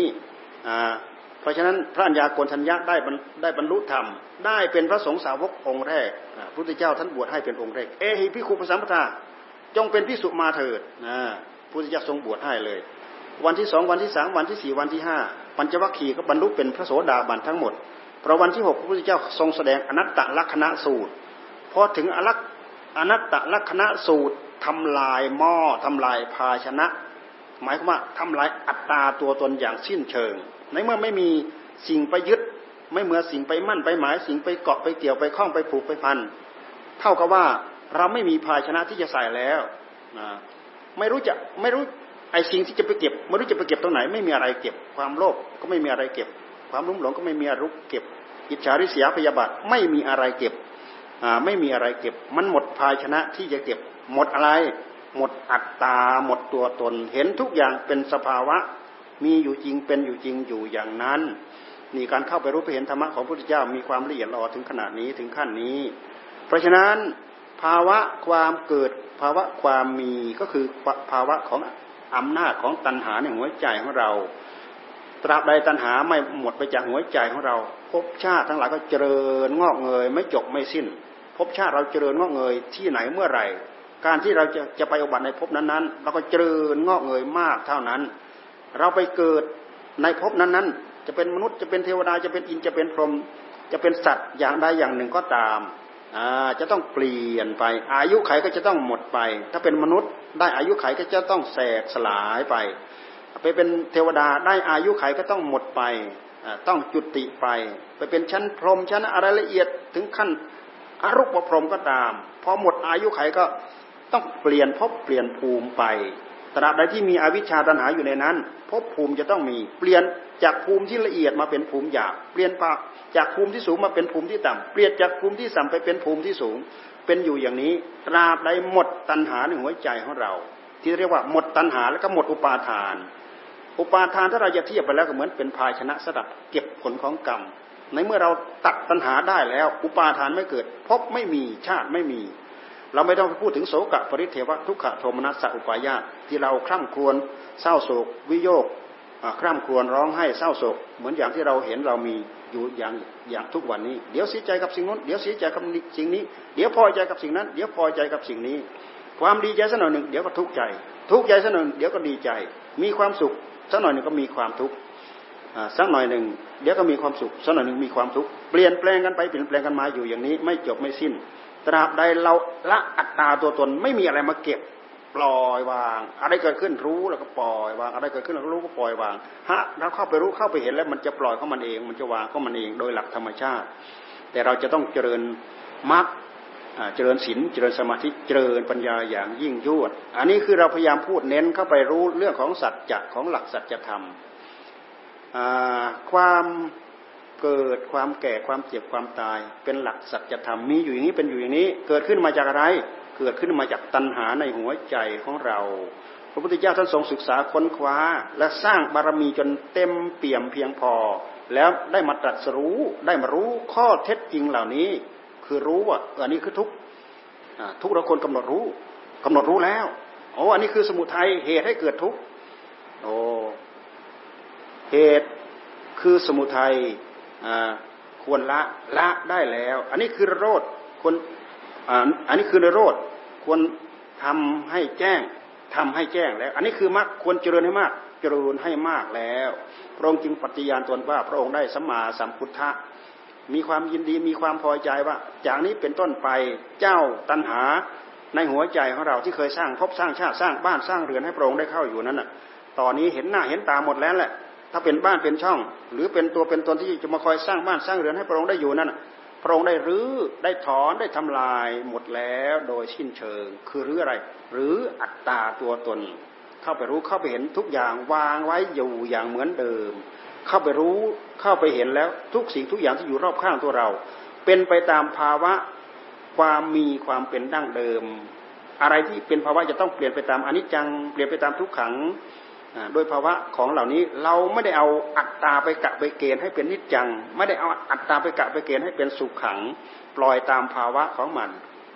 อ่าเพราะฉะนั้นพระัญญาโกณทัญญาได้ได้บรรลุธรรม ได้เป็นพระสงฆ์สาวกองค์แรกพระพุทธเจ้าท่านบวชให้เป็นองค์แรก เอหิพิคุปสัมปทาจงเป็นพิสุมาเถิดนะพุทธเจ้าทรงบวชให้เลย วันที่สองวันที่สามวันที่สี่วันที่ห้าปัญจวัคคีย์ก็บรรลุเป็นพระโสดาบันทั้งหมดเพราะวันที่หกพระพุทธเจ้าทรงแสดงอนัตตลักษณะสูตรพอถึงอลักอนัตตลักษณะสูตรทำลายหม้อทำลายภาชนะ หมายความว่าทำลายอัตตาตัวตนอย่างสิ้นเชิง ในเมื่อไม่มีสิ่งไปยึดไม่เมื่อสิ่งไปมั่นไปหมายสิ่งไปเกาะไปเกี่ยวไปคล้องไปผูกไปพันเท่ากับว่าเราไม่มีภาชนะที่จะใส่แล้วนะไม่รู้จะไม่รู้ ไอ้สิ่งที่จะไปเก็บไม่รู้จะไปเก็บตรงไหน ไม่มีอะไรเก็บ ความโลภก็ไม่มีอะไรเก็บ ความรุ่มหลงก็ไม่มีอะไรเก็บ อิจฉาริษยาพยาบาทไม่มีอะไรเก็บอ่าไม่มีอะไรเก็บ มันหมดภาชนะที่จะเก็บ หมดอะไร หมดอัตตา หมดตัวตน เห็นทุกอย่างเป็นสภาวะ มีอยู่จริงเป็นอยู่จริงอยู่อย่างนั้นนี่การเข้าไปรู้ไปเห็นธรรมะของพระพุทธเจ้ามีความละเอียดละออถึงขนาดนี้ถึงขั้นนี้ เพราะฉะนั้นภาวะความเกิดภาวะความมีก็คือภาวะของ อำนาจของตัณหาในหัวใจของเรา ตราบใดตัณหาไม่หมดไปจากหัวใจของเราภพชาติทั้งหลายก็เจริญงอกเงย ไม่จบไม่สิ้นภพชาติเราเจริญงอกเงยที่ไหนเมื่อไหร่ การที่เราจะจะไปอุบัติในภพนั้นๆเราก็เจริญงอกเงยมากเท่านั้น เราไปเกิดในภพนั้นๆ จะเป็นมนุษย์จะเป็นเทวดาจะเป็นอินจะเป็นพรหมจะเป็นสัตว์อย่างใดอย่างหนึ่งก็ตาม จะต้องเปลี่ยนไป อายุไขก็จะต้องหมดไป ถ้าเป็นมนุษย์ ได้อายุไขก็จะต้องแสกสลายไป ไปเป็นเทวดาได้อายุไขก็ต้องหมดไปต้องจุติไป ไปเป็นชั้นพรหมชั้นอะไรละเอียดถึงขั้นอรูปพรหมก็ตามพอหมดอายุไขก็ต้องเปลี่ยนพบเปลี่ยนภูมิไปตราบใดที่มีอวิชชาตัณหาอยู่ในนั้นพบภูมิจะต้องมี เปลี่ยนจากภูมิที่ละเอียดมาเป็นภูมิหยาบเปลี่ยนปาก จากภูมิที่สูงมาเป็นภูมิที่ต่ำเปลี่ยนจากภูมิที่ต่ำไปเป็นภูมิที่สูง เป็นอยู่อย่างนี้ตราบใดหมดตัณหาในหัวใจของเรา ที่เรียกว่าหมดตัณหาแล้วก็หมดอุปาทาน อุปาทานถ้าเราจะเทียบไปแล้วก็เหมือนเป็นภาชนะสดับเก็บผลของกรรม ในเมื่อเราตัดตัณหาได้แล้ว อุปาทานไม่เกิดพบไม่มีชาติไม่มี เราไม่ต้องพูดถึงโสกะปริเทวะทุกขโทมนัสสะอุปายาตที่เราคร่ำครวญเศร้าโศกวิโยกคร่ำครวญร้องไห้เศร้าโศก เหมือนอย่างที่เราเห็นเรามี อยู่อย่างอย่างทุกวันนี้ เดี๋ยวเสียใจกับสิ่งนู้น เดี๋ยวเสียใจกับสิ่งนี้ เดี๋ยวพอใจกับสิ่งนั้น เดี๋ยวพอใจกับสิ่งนี้ ความดีใจสักหน่อยหนึ่งเดี๋ยวก็ทุกข์ใจ ทุกข์ใจสักหน่อยเดี๋ยวก็ดีใจ มีความสุขสักหน่อยหนึ่งก็มีความทุกข์สักหน่อยหนึ่งเดี๋ยวก็มีความสุขสักหน่อยหนึ่งมีความทุกข์เปลี่ยนแปลงกันไปเปลี่ยนแปลงกันมาอยู่อย่างนี้ ไม่จบไม่สิ้น ตราบใดเราละอัตตาตัวตนไม่มีอะไรมาเก็บ ปล่อยวาง อะไรเกิดขึ้นรู้แล้วก็ปล่อยวาง อะไรเกิดขึ้นเรารู้ก็ปล่อยวางฮะเราเข้าไปรู้เข้าไปเห็นแล้ว มันจะปล่อยเข้ามันเอง มันจะวางเข้ามันเองโดยหลักธรรมชาติ แต่เราจะต้องเจริญมรรคเจริญศีลเจริญสมาธิเจริญปัญญาอย่างยิ่งยวด อันนี้คือเราพยายามพูดเน้นเข้าไปรู้เรื่องของสัจจะของหลักสัจธรรมความเกิดความแก่ความเจ็บความตาย เป็นหลักสัจธรรมมีอยู่อย่างนี้เป็นอยู่อย่างนี้ เกิดขึ้นมาจากอะไร เกิดขึ้นมาจากตัณหาในหัวใจของเรา พระพุทธเจ้าท่านทรงศึกษาค้นคว้า และสร้างบารมีจนเต็มเปี่ยมเพียงพอ แล้วได้มาตรัสรู้ได้มารู้ข้อเท็จจริงเหล่านี้ คือรู้ว่าอันนี้คือทุกทุกเราคนกำหนดรู้กำหนดรู้แล้วโอ้อันนี้คือสมุทัยเหตุให้เกิดทุกข์โอ้เหตุคือสมุทัยควรละละได้แล้ว อันนี้คือโรดควรอันนี้คือโรด ทำให้แจ้งทำให้แจ้งแล้ว อันนี้คือมรรคควรเจริญให้มาก เจริญให้มากแล้ว พระองค์จึงปฏิญาณตนว่าพระองค์ได้สัมมาสัมพุทธะมีความยินดีมีความพอใจว่า จากนี้เป็นต้นไปเจ้าตัณหาในหัวใจของเราที่เคยสร้างพบสร้างชาติสร้างบ้านสร้างเรือนให้พระองค์ได้เข้าอยู่นั้นน่ะ ตอนนี้เห็นหน้าเห็นตาหมดแล้วแหละ ถ้าเป็นบ้านเป็นช่อง หรือเป็นตัวเป็นตนที่จะมาคอยสร้างบ้านสร้างเรือนให้พระองค์ได้อยู่นั่น พระองค์ได้รื้อได้ถอนได้ทำลายหมดแล้วโดยสิ้นเชิง คือรื้ออะไร หรืออัตตาตัวตน เข้าไปรู้เข้าไปเห็นทุกอย่างวางไว้อยู่อย่างเหมือนเดิม เข้าไปรู้เข้าไปเห็นแล้วทุกสิ่งทุกอย่างที่อยู่รอบข้างตัวเรา เป็นไปตามภาวะความมีความเป็นดั้งเดิม อะไรที่เป็นภาวะจะต้องเปลี่ยนไปตามอนิจจัง เปลี่ยนไปตามทุกขัง โดยภาวะของเหล่านี้เราไม่ได้เอาอัตตาไปกะไปเกณฑ์ให้เป็นนิจจัง ไม่ได้เอาอัตตาไปกะไปเกณฑ์ให้เป็นสุขขัง ปล่อยตามภาวะของมัน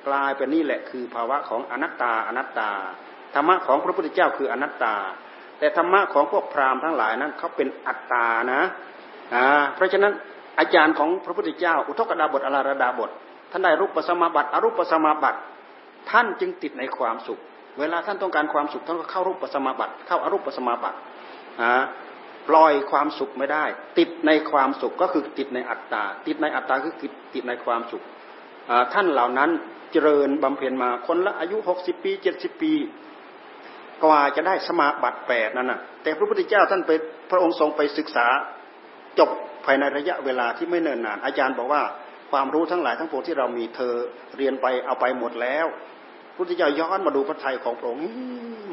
กลายเป็นนี่แหละคือภาวะของอนัตตาอนัตตาธรรมะของพระพุทธเจ้าคืออนัตตา แต่ธรรมะของพวกพราหมณ์ทั้งหลายนั้นเขาเป็นอัตตานะอ่าเพราะฉะนั้นอาจารย์ของพระพุทธเจ้า อุทกดาบทอลาระดาบทท่านได้รูปปัสมาบัติอรูปปัสมาบัติท่านจึงติดในความสุข เวลาท่านต้องการความสุขท่านก็เข้ารูปปัสมาบัติเข้าอารูปปัสมาบัติปล่อยความสุขไม่ได้ ติดในความสุขก็คือติดในอัตตา ติดในอัตตาคือติดในความสุขท่านเหล่านั้นเจริญบำเพ็ญมาคนละอายุหกสิบปีเจ็ดสิบปีกว่าจะได้สมาบัติแปดนั่นน่ะ แต่พระพุทธเจ้าท่านไปพระองค์ทรงไปศึกษาจบภายในระยะเวลาที่ไม่เนิ่นนาน อาจารย์บอกว่าความรู้ทั้งหลายทั้งปวงที่เรามีเธอเรียนไปเอาไปหมดแล้ว พุทธเจ้าย้อนมาดูพระทัยของพระองค์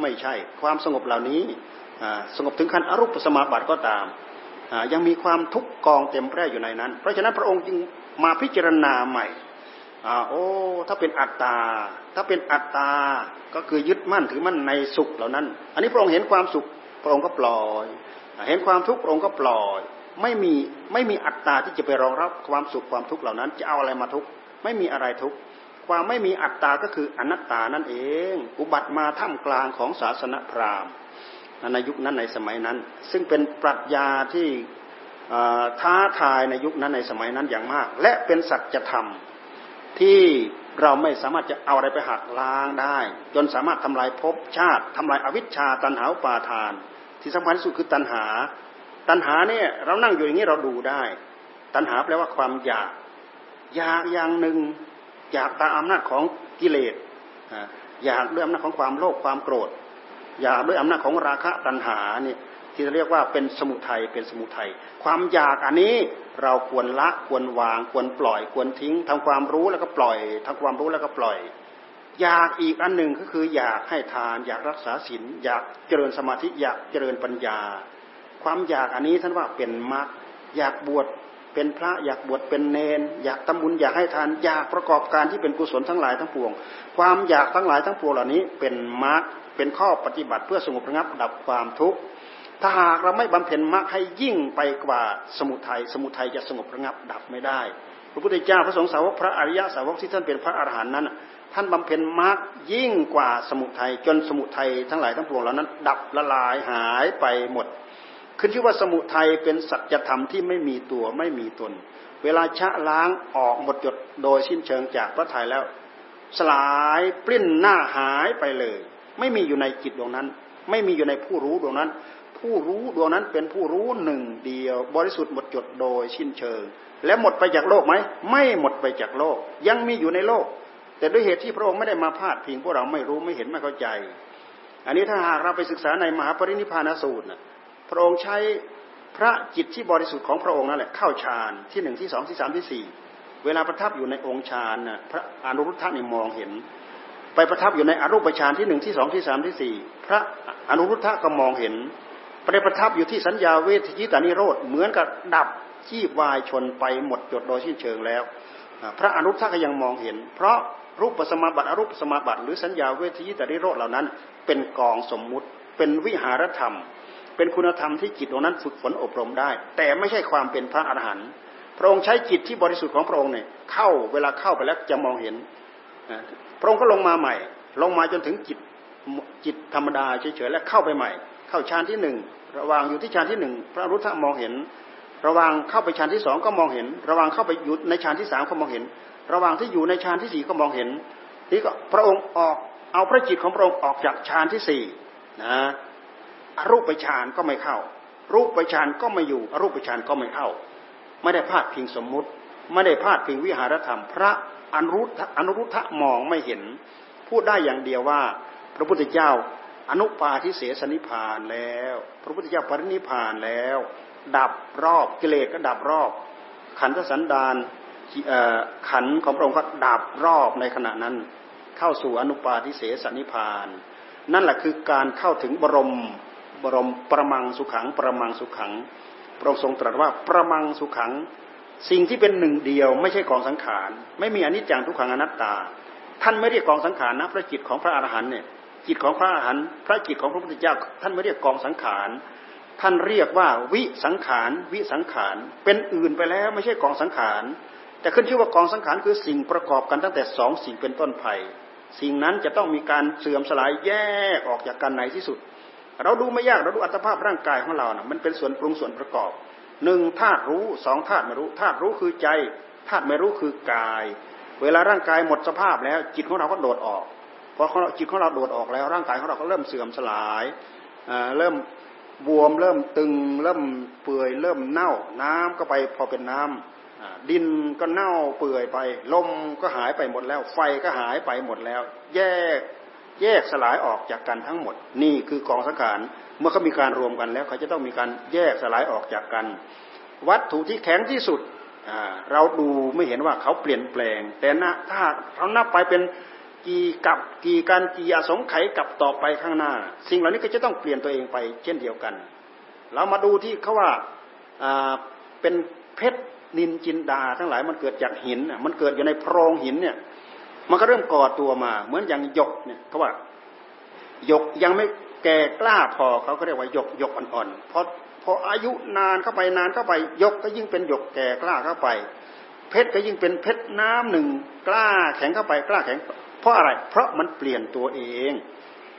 ไม่ใช่ ความสงบเหล่านี้สงบถึงขั้นอรูปสมาบัติก็ตามยังมีความทุกข์กองเต็มแพร่อยู่ในนั้น เพราะฉะนั้นพระองค์จึงมาพิจารณาใหม่โอ้ถ้าเป็นอัตตา ถ้าเป็นอัตตา ก็คือยึดมั่นถือมั่นในสุขเหล่านั้น อันนี้พระองค์เห็นความสุขพระองค์ก็ปล่อย เห็นความทุกข์พระองค์ก็ปล่อย ไม่มีไม่มีอัตตาที่จะไปรองรับความสุขความทุกข์เหล่านั้น จะเอาอะไรมาทุกข์ไม่มีอะไรทุกข์ ความไม่มีอัตตาก็คืออนัตตานั่นเอง อุบัติมาท่ามกลางของศาสนาพราหมณ์ในยุคนั้นในสมัยนั้น ซึ่งเป็นปรัชญาที่ท้าทายในยุคนั้นในสมัยนั้นอย่างมาก และเป็นสัจธรรมที่เราไม่สามารถจะเอาอะไรไปหักล้างได้ จนสามารถทำลายภพชาติทำลายอวิชชาตันหาปาทาน ที่สำคัญที่สุดคือตันหา ตันหาเนี่ยเรานั่งอยู่อย่างนี้เราดูได้ ตันหาแปลว่าความอยาก อยากอย่างหนึ่ง อยากตามอำนาจของกิเลสอยากด้วยอำนาจของความโลภความโกรธ อยากด้วยอำนาจของราคะตัณหาเนี่ยที่เรียกว่าเป็นสมุทัยเป็นสมุทัยความอยากอันนี้เราควรละควรวางควรปล่อยควรทิ้งทำความรู้แล้วก็ปล่อยทำความรู้แล้วก็ปล่อย อยากอีกอันหนึ่งก็คืออยากให้ทาน อยากรักษาศีลอยากเจริญสมาธิอยากเจริญปัญญา ความอยากอันนี้ท่านว่าเป็นมรรคอยากบวช เป็นพระอยากบวชเป็นเนน อยากทำบุญอยากให้ทานอยากประกอบการที่เป็นกุศลทั้งหลายทั้งปวง ความอยากทั้งหลายทั้งปวงเหล่านี้เป็นมรรคเป็นข้อปฏิบัติเพื่อสงบระงับดับความทุกข์ถ้าหากเราไม่บำเพ็ญมรรคให้ยิ่งไปกว่าสมุทัยสมุทัยจะสงบระงับดับไม่ได้ พระพุทธเจ้าพระสงฆ์สาวกพระอริยสาวกที่ท่านเป็นพระอรหันต์นั้น ท่านบำเพ็ญมรรคยิ่งกว่าสมุทัยจนสมุทัยทั้งหลายทั้งปวงเหล่านั้น ดับละลายหายไปหมด ขึ้นชื่อว่าสมุทัยเป็นสัจธรรมที่ไม่มีตัวไม่มีตน เวลาชะล้างออกหมดจดโดยสิ้นเชิงจากพระทัยแล้ว สลายปลิ้นหน้าหายไปเลย ไม่มีอยู่ในจิตดวงนั้น ไม่มีอยู่ในผู้รู้ดวงนั้น ผู้รู้ดวงนั้นเป็นผู้รู้หนึ่งเดียว บริสุทธิ์หมดจดโดยสิ้นเชิง และหมดไปจากโลกไหมไม่หมดไปจากโลก ยังมีอยู่ในโลก แต่ด้วยเหตุที่พระองค์ไม่ได้มาพาดพิงพวกเราไม่รู้ไม่เห็นไม่เข้าใจ อันนี้ถ้าหากเราไปศึกษาในมหาปรินิพพานสูตรนะ ระองค์ใช้พระจิตที่บริสุทธิ์ของพระองค์นั่นแหละเข้าฌานที่หนึ่งที่สองที่สามที่สี่เวลาประทับอยู่ในองค์ฌานนะพระอนุรุทธะนี่มองเห็น ไปประทับอยู่ในอรูปฌานที่หนึ่งที่สองที่สามที่สี่พระอนุรุทธะก็มองเห็นไปประทับอยู่ที่สัญญาเวทยิตานิโรธเหมือนกับดับชีพวายชนไปหมดจดโดยสิ้นเชิงแล้ว พระอนุรุทธะก็ยังมองเห็น เพราะรูปสมาบัติอรูปสมาบัติ หรือสัญญาเวทยิตริโรธเหล่านั้น เป็นกองสมมุติเป็นวิหารธรรม เป็นคุณธรรมที่จิตตรงนั้นฝึกฝนอบรมได้ แต่ไม่ใช่ความเป็นพระอรหันต์พระองค์ใช้จิตที่บริสุทธิ์ของพระองค์เนี่ยเข้าเวลาเข้าไปแล้วจะมองเห็นพระองค์ก็ลงมาใหม่ ลงมาจนถึงจิตจิตธรรมดาเฉยๆแล้วเข้าไปใหม่ เข้าฌานที่หนึ่งระว่างอยู่ที่ฌานที่หนึ่งพระรุทธะมองเห็น ระว่างเข้าไปฌานที่สองก็มองเห็น ระว่างเข้าไปอยู่ในฌานที่สามก็มองเห็น ระว่างที่อยู่ในฌานที่สี่ก็มองเห็นนี่ก็พระองค์ออกเอาพระจิตของพระองค์ออกจากฌานที่สี่นะ อรูปฌานก็ไม่เข้า รูปฌานก็ไม่อยู่ อรูปไปฌานก็ไม่เข้า ไม่ได้พาดพิงสมมุติ ไม่ได้พาดพิงวิหารธรรม พระอนุรุทธอนุรุทธะมองไม่เห็น พูดได้อย่างเดียวว่า พระพุทธเจ้าอนุปาทิเสสนิพานแล้ว พระพุทธเจ้าปรินิพานแล้ว ดับรอบกิเลสก็ดับรอบ ขันธสันดานขันของพระองค์ก็ดับรอบในขณะนั้น เข้าสู่อนุปาทิเสสนิพาน นั่นแหละคือการเข้าถึงบรม บรมประมังสุขัง ประมังสุขัง พระองค์ทรงตรัสว่าประมังสุขัง สิ่งที่เป็นหนึ่งเดียวไม่ใช่กองสังขาร ไม่มีอนิจจังทุกขังอนัตตา ท่านไม่เรียกกองสังขารนะพระจิตของพระอรหันต์เนี่ยจิตของพระอรหันต์พระจิตของพระพุทธเจ้า ท่านไม่เรียกกองสังขารท่านเรียกว่าวิสังขารวิสังขารเป็นอื่นไปแล้วไม่ใช่กองสังขารแต่ขึ้นชื่อว่ากองสังขารคือสิ่งประกอบกันตั้งแต่สองสิ่งเป็นต้นไผ่สิ่งนั้นจะต้องมีการเสื่อมสลายแยกออกจากกันในที่สุด เราดูไม่ยากเราดูอัตภาพร่างกายของเรานะ่ะมันเป็นส่วนปรุงส่วนประกอบหนึ่งธาตุรู้สองธาตุไม่รู้ธาตุรู้คือใจธาตุไม่รู้คือกาย เวลาร่างกายหมดสภาพแล้ว จิตของเราก็โดดออกพอจิตของเราโดดออกแล้วร่างกายของเราก็เริ่มเสื่อมสลายเริ่มบวมเริ่มตึง เริ่มเปื่อยเริ่มเน่าน้ำก็ไปพอเป็นน้ำดินก็เน่าเปื่อยไป ลมก็หายไปหมดแล้ว ไฟก็หายไปหมดแล้ว แยก แยกสลายออกจากกันทั้งหมด นี่คือกองสังขารเมื่อเขามีการรวมกันแล้วเขาจะต้องมีการแยกสลายออกจากกัน วัตถุที่แข็งที่สุดเราดูไม่เห็นว่าเขาเปลี่ยนแปลง แต่นะถ้าเขานับไปเป็นกี่กับกี่การกี่อสงไขยกับต่อไปข้างหน้า สิ่งเหล่านี้ก็จะต้องเปลี่ยนตัวเองไปเช่นเดียวกัน เรามาดูที่เขาว่าเป็นเพชรนินจินดา ทั้งหลายมันเกิดจากหินมันเกิดอยู่ในโพรงหินเนี่ย มันก็เริ่มก่อตัวมา เหมือนอย่างหยกเนี่ยเขาว่าหยกยังไม่แก่กล้าพอเขาก็เรียกว่าหยกหยกอ่อนๆพอพออายุนานเข้าไปนานเข้าไปยกก็ยิ่งเป็นหยกแก่กล้าเข้าไป เพชรก็ยิ่งเป็นเพชรน้ำหนึ่งกล้าแข็งเข้าไปกล้าแข็ง เพราะอะไร เพราะมันเปลี่ยนตัวเอง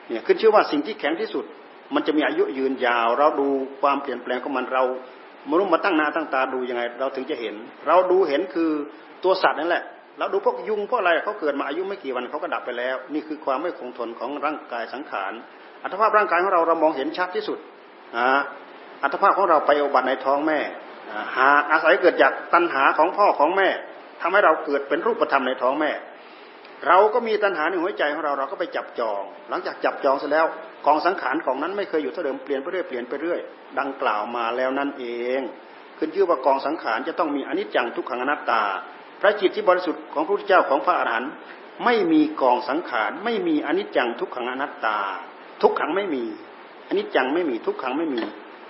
เนี่ยขึ้นชื่อว่าสิ่งที่แข็งที่สุด มันจะมีอายุยืนยาว เราดูความเปลี่ยนแปลงของมันเรามนุษย์มาตั้งหน้าตั้งตาดูยังไง เราถึงจะเห็น เราดูเห็นคือตัวสัตว์นั่นแหละ เราดูพวกยุงพวกอะไรเขาเกิดมาอายุไม่กี่วันเขาก็ดับไปแล้ว นี่คือความไม่คงทนของร่างกายสังขารอัตภาพร่างกายของเราเรามองเห็นชัดที่สุดอัตภาพของเราไปอุบัติในท้องแม่หาอาศัยเกิดจากตัณหาของพ่อของแม่ทำให้เราเกิดเป็นรูปธรรมในท้องแม่ เราก็มีตัณหาในหัวใจของเราเราก็ไปจับจอง หลังจากจับจองเสร็จแล้วกองสังขารของนั้นไม่เคยอยู่เท่าเดิมเปลี่ยนไปเรื่อยเปลี่ยนไปเรื่อยดังกล่าวมาแล้วนั่นเอง ขึ้นชื่อว่ากองสังขารจะต้องมีอนิจจังทุกขังอนัตตา พระจิตที่บริสุทธิ์ของพระพุทธเจ้าของพระอรหันต์ไม่มีกองสังขารไม่มีอนิจจังทุกขังอนัตตา ทุกขังไม่มีอนิจจังไม่มีทุกขังไม่มี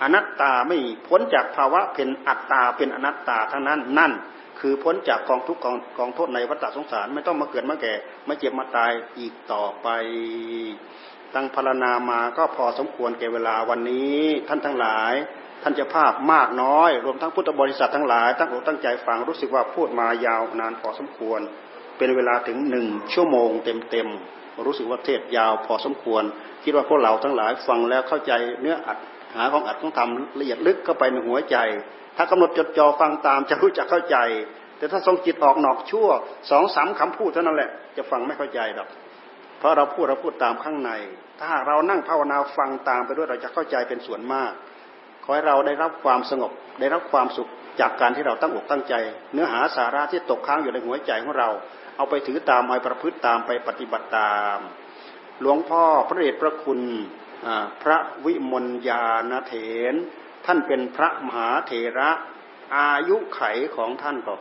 อนัตตาไม่พ้นจากภาวะเป็นอัตตาเป็นอนัตตาทั้งนั้นนั่น คือพ้นจากกองทุกกองกองโทษในวัฏสงสาร ไม่ต้องมาเกิดมาแก่มาเจ็บมาตายอีกต่อไปตั้งพารณามาก็พอสมควรแก่เวลาวันนี้ท่านทั้งหลาย ท่านจะภาพมากน้อย รวมทั้งพุทธบริษัททั้งหลาย ตั้งอกตั้งใจฟังรู้สึกว่าพูดมายาวนานพอสมควร เป็นเวลาถึงหนึ่งชั่วโมงเต็มๆรู้สึกว่าเทศยาวพอสมควร คิดว่าพวกเราทั้งหลายฟังแล้วเข้าใจเนื้ออัดหาของอัดของทำละเอียดลึกเข้าไปในหัวใจ ถ้ากำหนดจดจ่อฟังตามจะรู้จักเข้าใจ แต่ถ้าทรงจิตออกนอกชั่วสองสามคำพูดเท่านั้นแหละจะฟังไม่เข้าใจหรอกเพราะเราพูดเราพูดตามข้างใน ถ้าเรานั่งภาวนาฟังตามไปด้วยเราจะเข้าใจเป็นส่วนมาก ขอให้เราได้รับความสงบ ได้รับความสุขจากการที่เราตั้งอกตั้งใจ เนื้อหาสาระที่ตกค้างอยู่ในหัวใจของเรา เอาไปถือตามไปประพฤติตามไปปฏิบัติตาม หลวงพ่อพระเดชพระคุณพระวิมลยาณเถรท่านเป็นพระมหาเถระอายุไขของท่านก็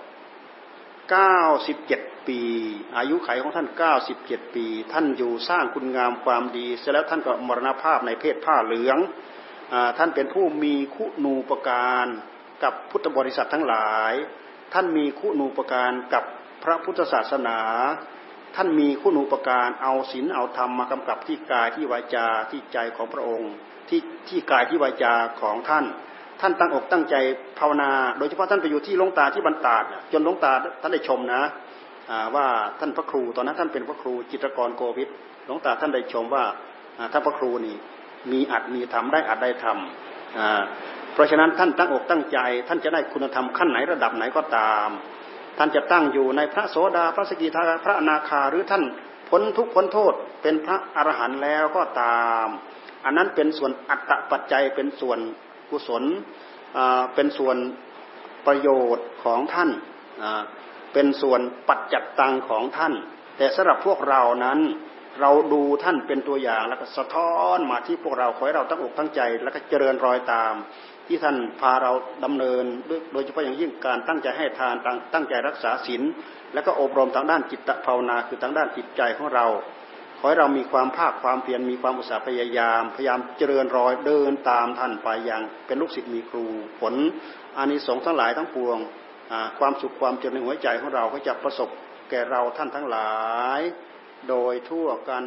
เก้าสิบเจ็ดปี อายุไขของท่านเก้าสิบเจ็ดปี ท่านอยู่สร้างคุณงามความดี เสร็จแล้วท่านก็มรณภาพในเพศผ้าเหลือง ท่านเป็นผู้มีคุณูปการกับพุทธบริษัททั้งหลาย ท่านมีคุณูปการกับพระพุทธศาสนา ท่านมีคุณูปการเอาศีลเอาธรรมมากำกับที่กายที่วาจาที่ใจของพระองค์ ที่ที่กายที่วาจาของท่าน ท่านตั้งอกตั้งใจภาวนา โดยเฉพาะท่านไปอยู่ที่ลงตาที่บรรดาจนลงตาท่านได้ชมนะว่าท่านพระครูตอนนั้นท่านเป็นพระครูจิตรกรโกวิทหลวงตาท่านได้ชมว่าท่านพระครูนี่ มีอัดมีทำได้อัดได้ทำเพราะฉะนั้นท่านตั้งอกตั้งใจ ท่านจะได้คุณธรรมขั้นไหนระดับไหนก็ตาม ท่านจะตั้งอยู่ในพระโสดาพระสกิทาพระอนาคาหรือท่านพ้นทุกข์พ้นโทษเป็นพระอรหันต์แล้วก็ตาม อันนั้นเป็นส่วนอัตตปัจจัยเป็นส่วนกุศลเป็นส่วนประโยชน์ของท่านเป็นส่วนปัจจัตตังของท่าน แต่สำหรับพวกเรานั้น เราดูท่านเป็นตัวอย่างแล้วก็สะท้อนมาที่พวกเราขอให้เราตั้งอกตั้งใจ แล้วก็เจริญรอยตาม ที่ท่านพาเราดำเนินโดยเฉพาะอย่างยิ่งการตั้งใจให้ทานตั้งใจรักษาศีลแล้วก็อบรมทางด้านจิตภาวนาคือทางด้านจิตใจของเราขอให้เรามีความภาคความเพียรมีความอุตสาห์พยายาม พยายามเจริญรอยเดินตามท่านไปอย่างเป็นลูกศิษย์มีครู ผลอานิสงส์ทั้งหลายทั้งปวงความสุขความเจริญในหัวใจของเราก็จะประสบแก่เราท่านทั้งหลาย โดยทั่วกัน